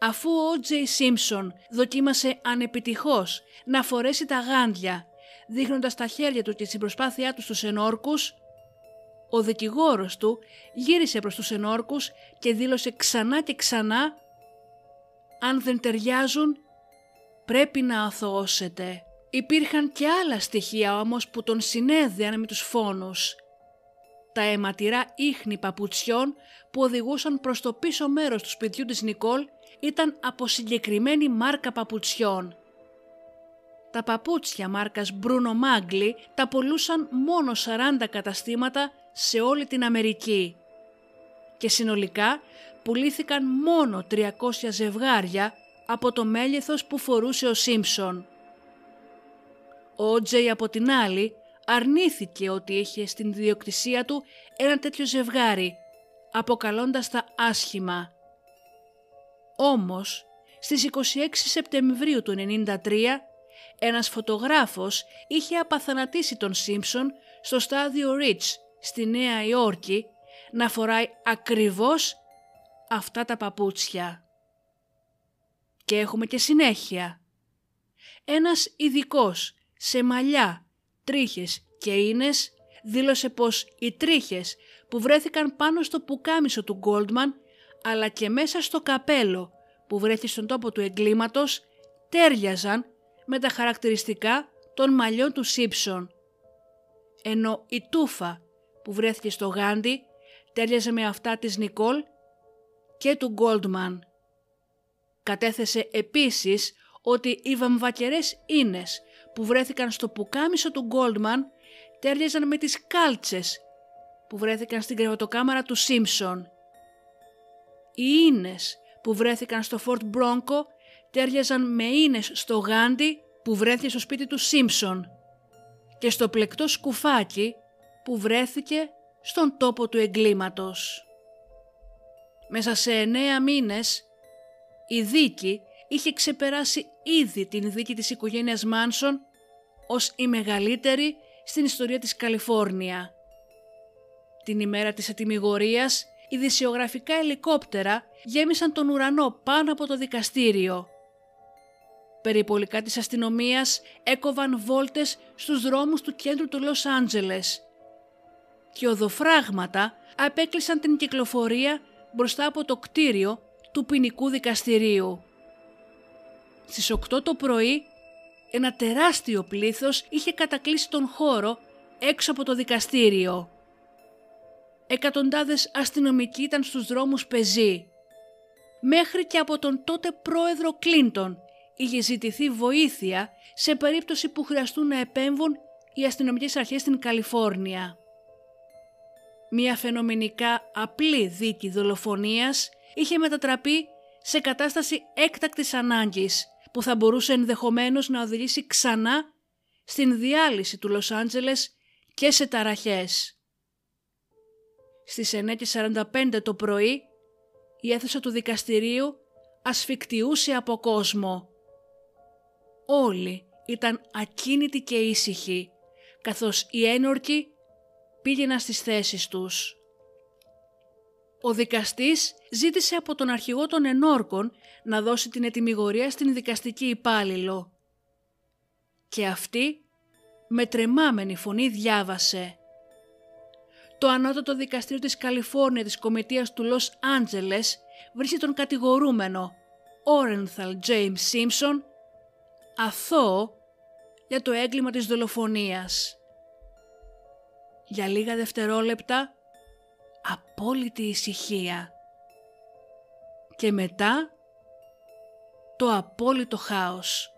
Αφού ο Τζέι Σίμψον δοκίμασε ανεπιτυχώς να φορέσει τα γάντια δείχνοντας τα χέρια του και την προσπάθειά του στους ενόρκους, ο δικηγόρος του γύρισε προς τους ενόρκους και δήλωσε ξανά και ξανά «Αν δεν ταιριάζουν, πρέπει να αθωώσετε». Υπήρχαν και άλλα στοιχεία όμως που τον συνέδεαν με τους φόνους. Τα αιματηρά ίχνη παπουτσιών που οδηγούσαν προς το πίσω μέρος του σπιτιού της Νικόλ ήταν από συγκεκριμένη μάρκα παπουτσιών. Τα παπούτσια μάρκας Bruno Magli τα πολλούσαν μόνο 40 καταστήματα σε όλη την Αμερική και συνολικά πουλήθηκαν μόνο 300 ζευγάρια από το μέγεθος που φορούσε ο Σίμψον. Ο Τζέι από την άλλη αρνήθηκε ότι είχε στην ιδιοκτησία του ένα τέτοιο ζευγάρι, αποκαλώντας τα άσχημα. Όμως, στις 26 Σεπτεμβρίου του 1993 ένας φωτογράφος είχε απαθανατήσει τον Σίμψον στο στάδιο Ρίτς στη Νέα Υόρκη να φοράει ακριβώς αυτά τα παπούτσια. Και έχουμε και συνέχεια. Ένας ειδικός σε μαλλιά, τρίχες και ίνες δήλωσε πως οι τρίχες που βρέθηκαν πάνω στο πουκάμισο του Γκόλτμαν αλλά και μέσα στο καπέλο που βρέθη στον τόπο του εγκλήματος τέριαζαν με τα χαρακτηριστικά των μαλλιών του Σίψον. Ενώ η τούφα που βρέθηκε στο γάντι τέριαζε με αυτά της Νικόλ και του Γκόλτμαν. Κατέθεσε επίσης ότι οι βαμβακερές ίνες που βρέθηκαν στο πουκάμισο του Γκόλτμαν τέριαζαν με τις κάλτσες που βρέθηκαν στην κρεβατοκάμαρα του Σίμψον. Οι ίνες που βρέθηκαν στο Φόρτ Μπρόγκο τέριαζαν με ίνες στο γάντι που βρέθηκε στο σπίτι του Σίμψον και στο πλεκτό σκουφάκι που βρέθηκε στον τόπο του εγκλήματος. Μέσα σε εννέα μήνες η δίκη είχε ξεπεράσει ήδη την δίκη της οικογένειας Μάνσον ως η μεγαλύτερη στην ιστορία της Καλιφόρνια. Την ημέρα της ατιμιγορίας, οι δυσιογραφικά ελικόπτερα γέμισαν τον ουρανό πάνω από το δικαστήριο Περιπολικά της αστυνομίας έκοβαν βόλτες στους δρόμους του κέντρου του Λος Άντζελες και οδοφράγματα απέκλεισαν την κυκλοφορία μπροστά από το κτίριο του ποινικού δικαστηρίου. Στις 8 το πρωί ένα τεράστιο πλήθος είχε κατακλείσει τον χώρο έξω από το δικαστήριο. Εκατοντάδες αστυνομικοί ήταν στους δρόμους πεζοί. Μέχρι και από τον τότε πρόεδρο Κλίντον είχε ζητηθεί βοήθεια σε περίπτωση που χρειαστούν να επέμβουν οι αστυνομικές αρχές στην Καλιφόρνια. Μια φαινομενικά απλή δίκη δολοφονίας είχε μετατραπεί σε κατάσταση έκτακτης ανάγκης που θα μπορούσε ενδεχομένως να οδηγήσει ξανά στην διάλυση του Λος Άντζελες και σε ταραχές. Στις 9.45 το πρωί η αίθουσα του δικαστηρίου ασφικτιούσε από κόσμο. Όλοι ήταν ακίνητοι και ήσυχοι, καθώς οι ένορκοι πήγαιναν στις θέσεις τους. Ο δικαστής ζήτησε από τον αρχηγό των ενόρκων να δώσει την ετοιμιγορία στην δικαστική υπάλληλο. Και αυτή με τρεμάμενη φωνή διάβασε. Το ανώτατο δικαστήριο της Καλιφόρνια της Κομιτείας του Λος Άντζελες βρίσκει τον κατηγορούμενο Όρενθαλ James Σίμψον αθώο για το έγκλημα της δολοφονίας. Για λίγα δευτερόλεπτα απόλυτη ησυχία και μετά το απόλυτο χάος.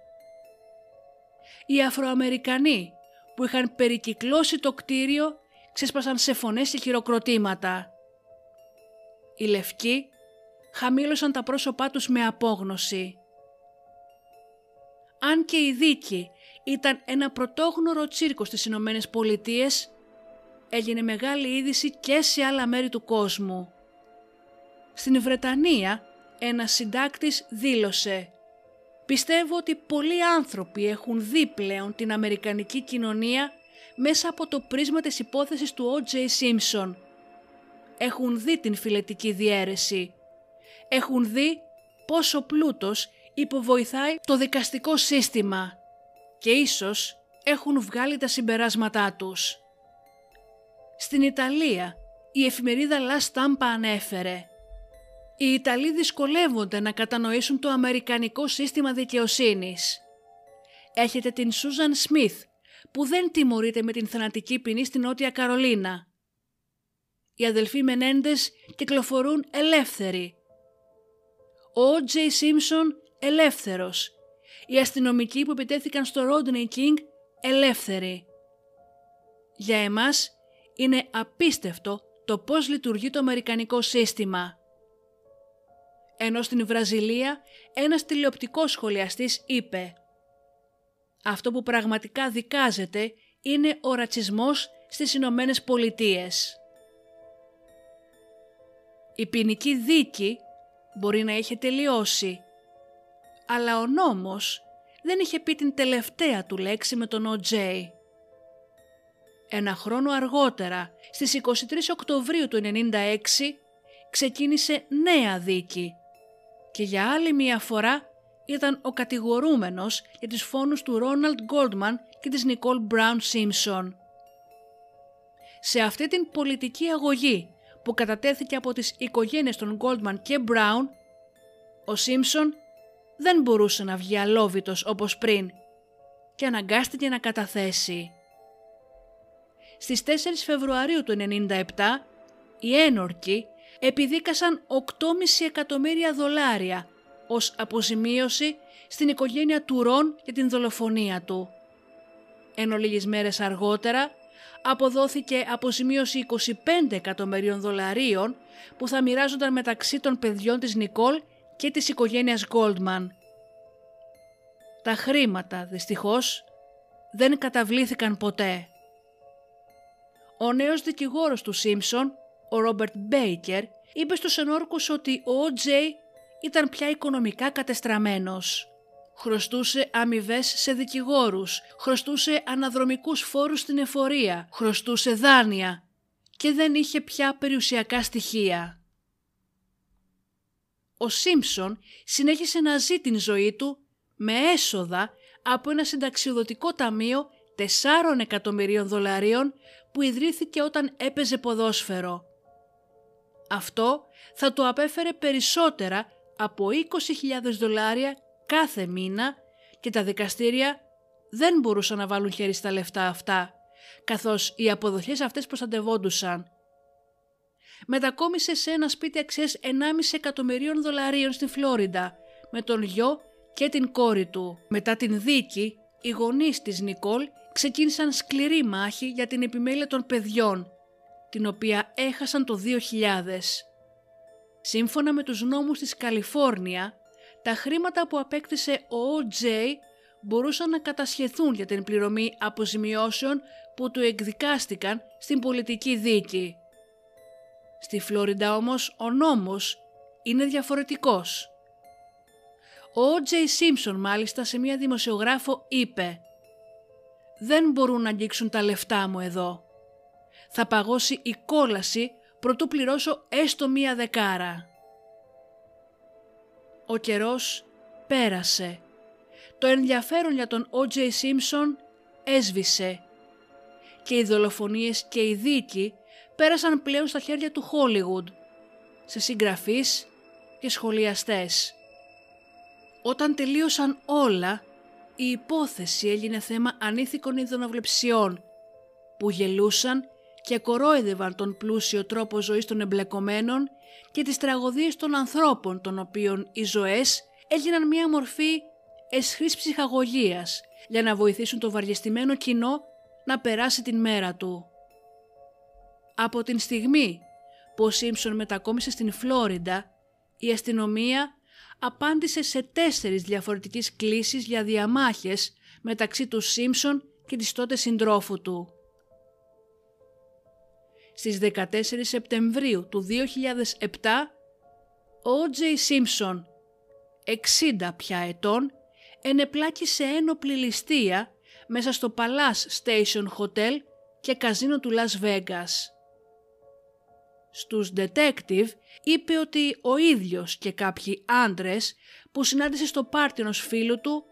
Οι Αφροαμερικανοί που είχαν περικυκλώσει το κτίριο ξέσπασαν σε φωνές και χειροκροτήματα. Οι λευκοί χαμήλωσαν τα πρόσωπά τους με απόγνωση. Αν και η δίκη ήταν ένα πρωτόγνωρο τσίρκο στις Ηνωμένες Πολιτείες, έγινε μεγάλη είδηση και σε άλλα μέρη του κόσμου. Στην Βρετανία ένας συντάκτης δήλωσε «Πιστεύω ότι πολλοί άνθρωποι έχουν δει πλέον την Αμερικανική κοινωνία μέσα από το πρίσμα της υπόθεσης του O.J. Simpson. Έχουν δει την φιλετική διαίρεση. Έχουν δει πόσο πλούτος υποβοηθάει το δικαστικό σύστημα και ίσως έχουν βγάλει τα συμπεράσματά τους. Στην Ιταλία η εφημερίδα La Stampa ανέφερε «Οι Ιταλοί δυσκολεύονται να κατανοήσουν το αμερικανικό σύστημα δικαιοσύνης. Έχετε την Σούζαν Σμιθ που δεν τιμωρείται με την θανατική ποινή στην Νότια Καρολίνα. Οι αδελφοί Μενέντες κυκλοφορούν ελεύθεροι. Ο Τζέι Σίμψον ελεύθερος. Οι αστυνομικοί που επιτέθηκαν στο Ρόντνεϊ Κίνγκ ελεύθεροι. Για εμάς είναι απίστευτο το πώς λειτουργεί το αμερικανικό σύστημα. Ενώ στην Βραζιλία ένας τηλεοπτικός σχολιαστής είπε «Αυτό που πραγματικά δικάζεται είναι ο ρατσισμός στις Ηνωμένες Πολιτείες». Η ποινική δίκη μπορεί να είχε τελειώσει, αλλά ο νόμος δεν είχε πει την τελευταία του λέξη με τον O.J. Ένα χρόνο αργότερα, στις 23 Οκτωβρίου του 1996, ξεκίνησε νέα δίκη και για άλλη μία φορά ήταν ο κατηγορούμενος για τις φόνους του Ρόναλντ Γκόλτμαν και της Νικόλ Μπράουν Σίμψον. Σε αυτή την πολιτική αγωγή που κατατέθηκε από τις οικογένειες των Γκόλτμαν και Μπράουν, ο Σίμψον δεν μπορούσε να βγει αλόβητος όπως πριν και αναγκάστηκε να καταθέσει. Στις 4 Φεβρουαρίου του 1997 οι ένορκοι επιδίκασαν 8,5 εκατομμύρια δολάρια ως αποζημίωση στην οικογένεια του Ρον για την δολοφονία του. Ενώ λίγες μέρες αργότερα αποδόθηκε αποζημίωση 25 εκατομμυρίων δολαρίων που θα μοιράζονταν μεταξύ των παιδιών της Νικόλ και της οικογένειας Γκόλτμαν. Τα χρήματα, δυστυχώς, δεν καταβλήθηκαν ποτέ. Ο νέος δικηγόρος του Σίμψον, ο Ρόμπερτ Μπέικερ, είπε στους ενόρκους ότι ο Τζέι ήταν πια οικονομικά κατεστραμμένος. Χρωστούσε αμοιβές σε δικηγόρους, χρωστούσε αναδρομικούς φόρους στην εφορία, χρωστούσε δάνεια και δεν είχε πια περιουσιακά στοιχεία. Ο Σίμψον συνέχισε να ζει την ζωή του με έσοδα από ένα συνταξιοδοτικό ταμείο 4 εκατομμυρίων δολαρίων που ιδρύθηκε όταν έπαιζε ποδόσφαιρο. Αυτό θα του απέφερε περισσότερα από 20.000 δολάρια κάθε μήνα και τα δικαστήρια δεν μπορούσαν να βάλουν χέρι στα λεφτά αυτά, καθώς οι αποδοχές αυτές προστατευόντουσαν. Μετακόμισε σε ένα σπίτι αξίας 1,5 εκατομμυρίων δολαρίων στη Φλόριντα, με τον γιο και την κόρη του. Μετά την δίκη, οι γονείς της Νικόλ ξεκίνησαν σκληρή μάχη για την επιμέλεια των παιδιών, την οποία έχασαν το 2000. Σύμφωνα με τους νόμους της Καλιφόρνια, τα χρήματα που απέκτησε ο O.J. μπορούσαν να κατασχεθούν για την πληρωμή αποζημιώσεων που του εκδικάστηκαν στην πολιτική δίκη. Στη Φλόριντα όμως ο νόμος είναι διαφορετικός. Ο O.J. Simpson μάλιστα σε μία δημοσιογράφο είπε «Δεν μπορούν να αγγίξουν τα λεφτά μου εδώ. Θα παγώσει η κόλαση προτού πληρώσω έστω μία δεκάρα». Ο καιρός πέρασε. Το ενδιαφέρον για τον O.J. Simpson έσβησε και οι δολοφονίες και οι δίκη πέρασαν πλέον στα χέρια του Hollywood, σε συγγραφείς και σχολιαστές. Όταν τελείωσαν όλα, η υπόθεση έγινε θέμα ανήθικων ειδωνοβλεψιών που γελούσαν και κορόιδευαν τον πλούσιο τρόπο ζωής των εμπλεκομένων και τις τραγωδίες των ανθρώπων των οποίων οι ζωές έγιναν μία μορφή εσχρής ψυχαγωγίας για να βοηθήσουν το βαριεστημένο κοινό να περάσει την μέρα του. Από την στιγμή που ο Σίμψον μετακόμισε στην Φλόριντα, η αστυνομία απάντησε σε τέσσερις διαφορετικές κλήσεις για διαμάχες μεταξύ του Σίμψον και της τότε συντρόφου του. Στις 14 Σεπτεμβρίου του 2007, ο Τζέι Σίμψον, 60 πια ετών, ενεπλάκη σε ένοπλη ληστεία μέσα στο Palace Station Hotel και καζίνο του Las Vegas. Στους detective είπε ότι ο ίδιος και κάποιοι άντρες που συνάντησε στο πάρτι ενός φίλου του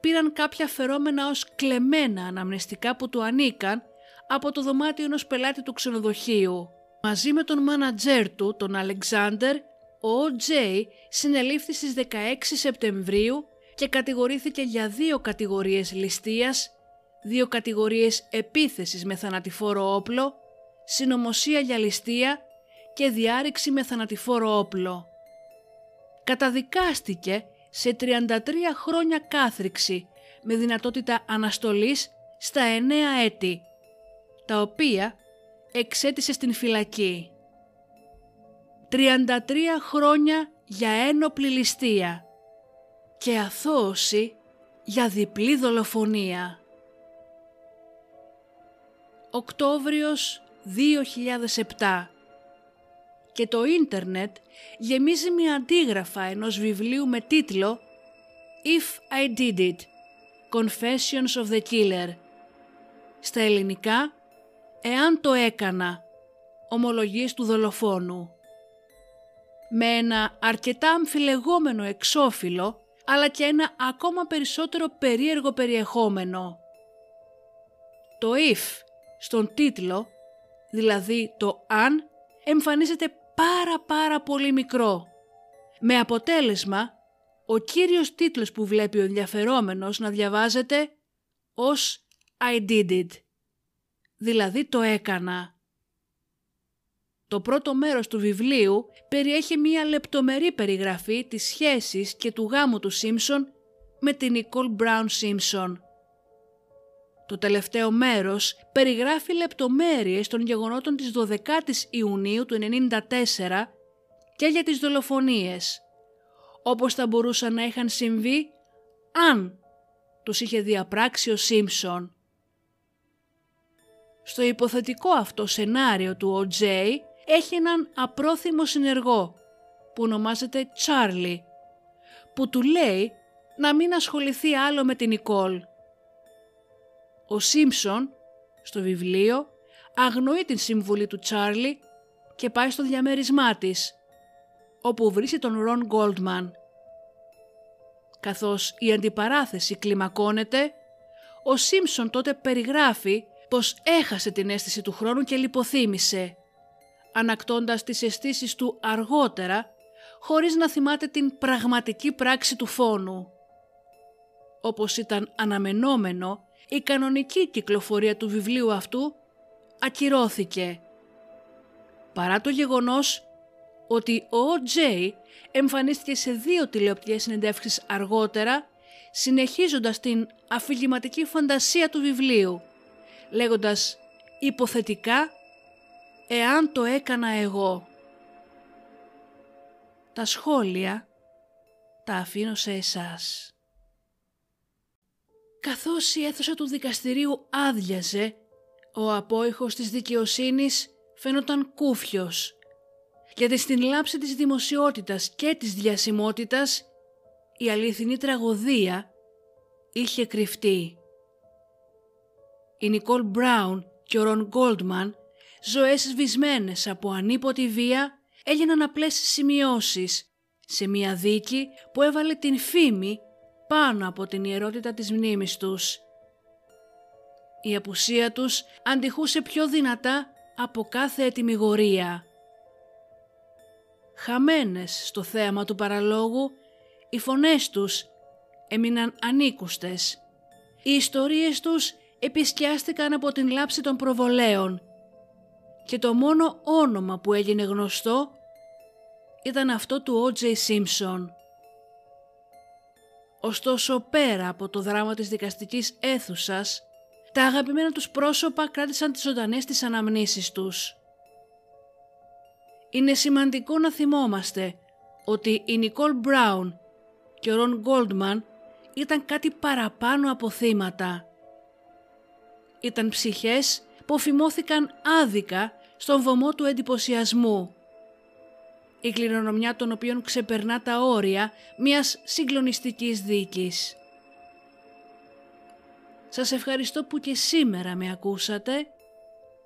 πήραν κάποια φερόμενα ως κλεμμένα αναμνηστικά που του ανήκαν από το δωμάτιο ενός πελάτη του ξενοδοχείου. Μαζί με τον μάνατζέρ του, τον Αλεξάνδερ, ο Τζέι συνελήφθη στις 16 Σεπτεμβρίου και κατηγορήθηκε για δύο κατηγορίες ληστείας, δύο κατηγορίες επίθεσης με θανατηφόρο όπλο, συνωμοσία για ληστεία και διάρρηξη με θανατηφόρο όπλο. Καταδικάστηκε σε 33 χρόνια κάθριξη με δυνατότητα αναστολής στα 9 έτη τα οποία εξέτησε στην φυλακή. 33 χρόνια για ένοπλη ληστεία και αθώωση για διπλή δολοφονία. Οκτώβριος 2007 και το ίντερνετ γεμίζει με αντίγραφα ενός βιβλίου με τίτλο «If I Did It – Confessions of the Killer» στα ελληνικά «Εάν το έκανα» ομολογίες του δολοφόνου. Με ένα αρκετά αμφιλεγόμενο εξώφυλλο, αλλά και ένα ακόμα περισσότερο περίεργο περιεχόμενο. Το «if» στον τίτλο, δηλαδή το «αν», εμφανίζεται πάρα πάρα πολύ μικρό. Με αποτέλεσμα, ο κύριος τίτλος που βλέπει ο ενδιαφερόμενος να διαβάζεται ως «I did it» δηλαδή το έκανα. Το πρώτο μέρος του βιβλίου περιέχει μία λεπτομερή περιγραφή της σχέσης και του γάμου του Σίμψον με την Νικόλ Μπράουν Σίμψον. Το τελευταίο μέρος περιγράφει λεπτομέρειες των γεγονότων της 12ης Ιουνίου του 1994 και για τις δολοφονίες, όπως θα μπορούσαν να είχαν συμβεί αν τους είχε διαπράξει ο Σίμψον. Στο υποθετικό αυτό σενάριο του O.J. έχει έναν απρόθυμο συνεργό που ονομάζεται Charlie που του λέει να μην ασχοληθεί άλλο με την Νικόλ. Ο Σίμψον στο βιβλίο αγνοεί την συμβουλή του Τσάρλι και πάει στο διαμέρισμά της, όπου βρίσκει τον Ρον Γκόλτμαν. Καθώς η αντιπαράθεση κλιμακώνεται, ο Σίμψον τότε περιγράφει πως έχασε την αίσθηση του χρόνου και λιποθύμησε, ανακτώντας τις αισθήσεις του αργότερα, χωρίς να θυμάται την πραγματική πράξη του φόνου. Όπως ήταν αναμενόμενο, η κανονική κυκλοφορία του βιβλίου αυτού ακυρώθηκε. Παρά το γεγονός ότι ο Τζέι εμφανίστηκε σε δύο τηλεοπτικές συνεντεύξεις αργότερα, συνεχίζοντας την αφηγηματική φαντασία του βιβλίου, λέγοντας υποθετικά «εάν το έκανα εγώ». Τα σχόλια τα αφήνω σε εσάς. Καθώς η αίθουσα του δικαστηρίου άδειαζε, ο απόϊχος της δικαιοσύνης φαίνονταν κούφιος, γιατί στην λάψη της δημοσιότητας και της διασημότητας η αληθινή τραγωδία είχε κρυφτεί. Η Νικόλ Μπράουν και ο Ρον Γκόλντμαν, ζωές σβησμένες από ανίποτη βία, έγιναν απλές σημειώσεις σε μια δίκη που έβαλε την φήμη πάνω από την ιερότητα της μνήμης τους. Η απουσία τους αντιχούσε πιο δυνατά από κάθε ετοιμιγορία. Χαμένες στο θέαμα του παραλόγου, οι φωνές τους έμειναν ανήκουστες. Οι ιστορίες τους επισκιάστηκαν από την λάψη των προβολέων και το μόνο όνομα που έγινε γνωστό ήταν αυτό του O.J. Simpson. Ωστόσο πέρα από το δράμα της δικαστικής αίθουσας, τα αγαπημένα τους πρόσωπα κράτησαν τις ζωντανές τις αναμνήσεις τους. Είναι σημαντικό να θυμόμαστε ότι η Νικόλ Μπράουν και ο Ρον Γκόλντμαν ήταν κάτι παραπάνω από θύματα. Ήταν ψυχές που φημώθηκαν άδικα στον βωμό του εντυπωσιασμού. Η κληρονομιά των οποίων ξεπερνά τα όρια μιας συγκλονιστικής δίκης. Σας ευχαριστώ που και σήμερα με ακούσατε.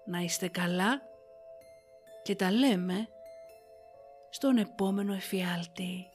Να είστε καλά και τα λέμε στον επόμενο εφιάλτη.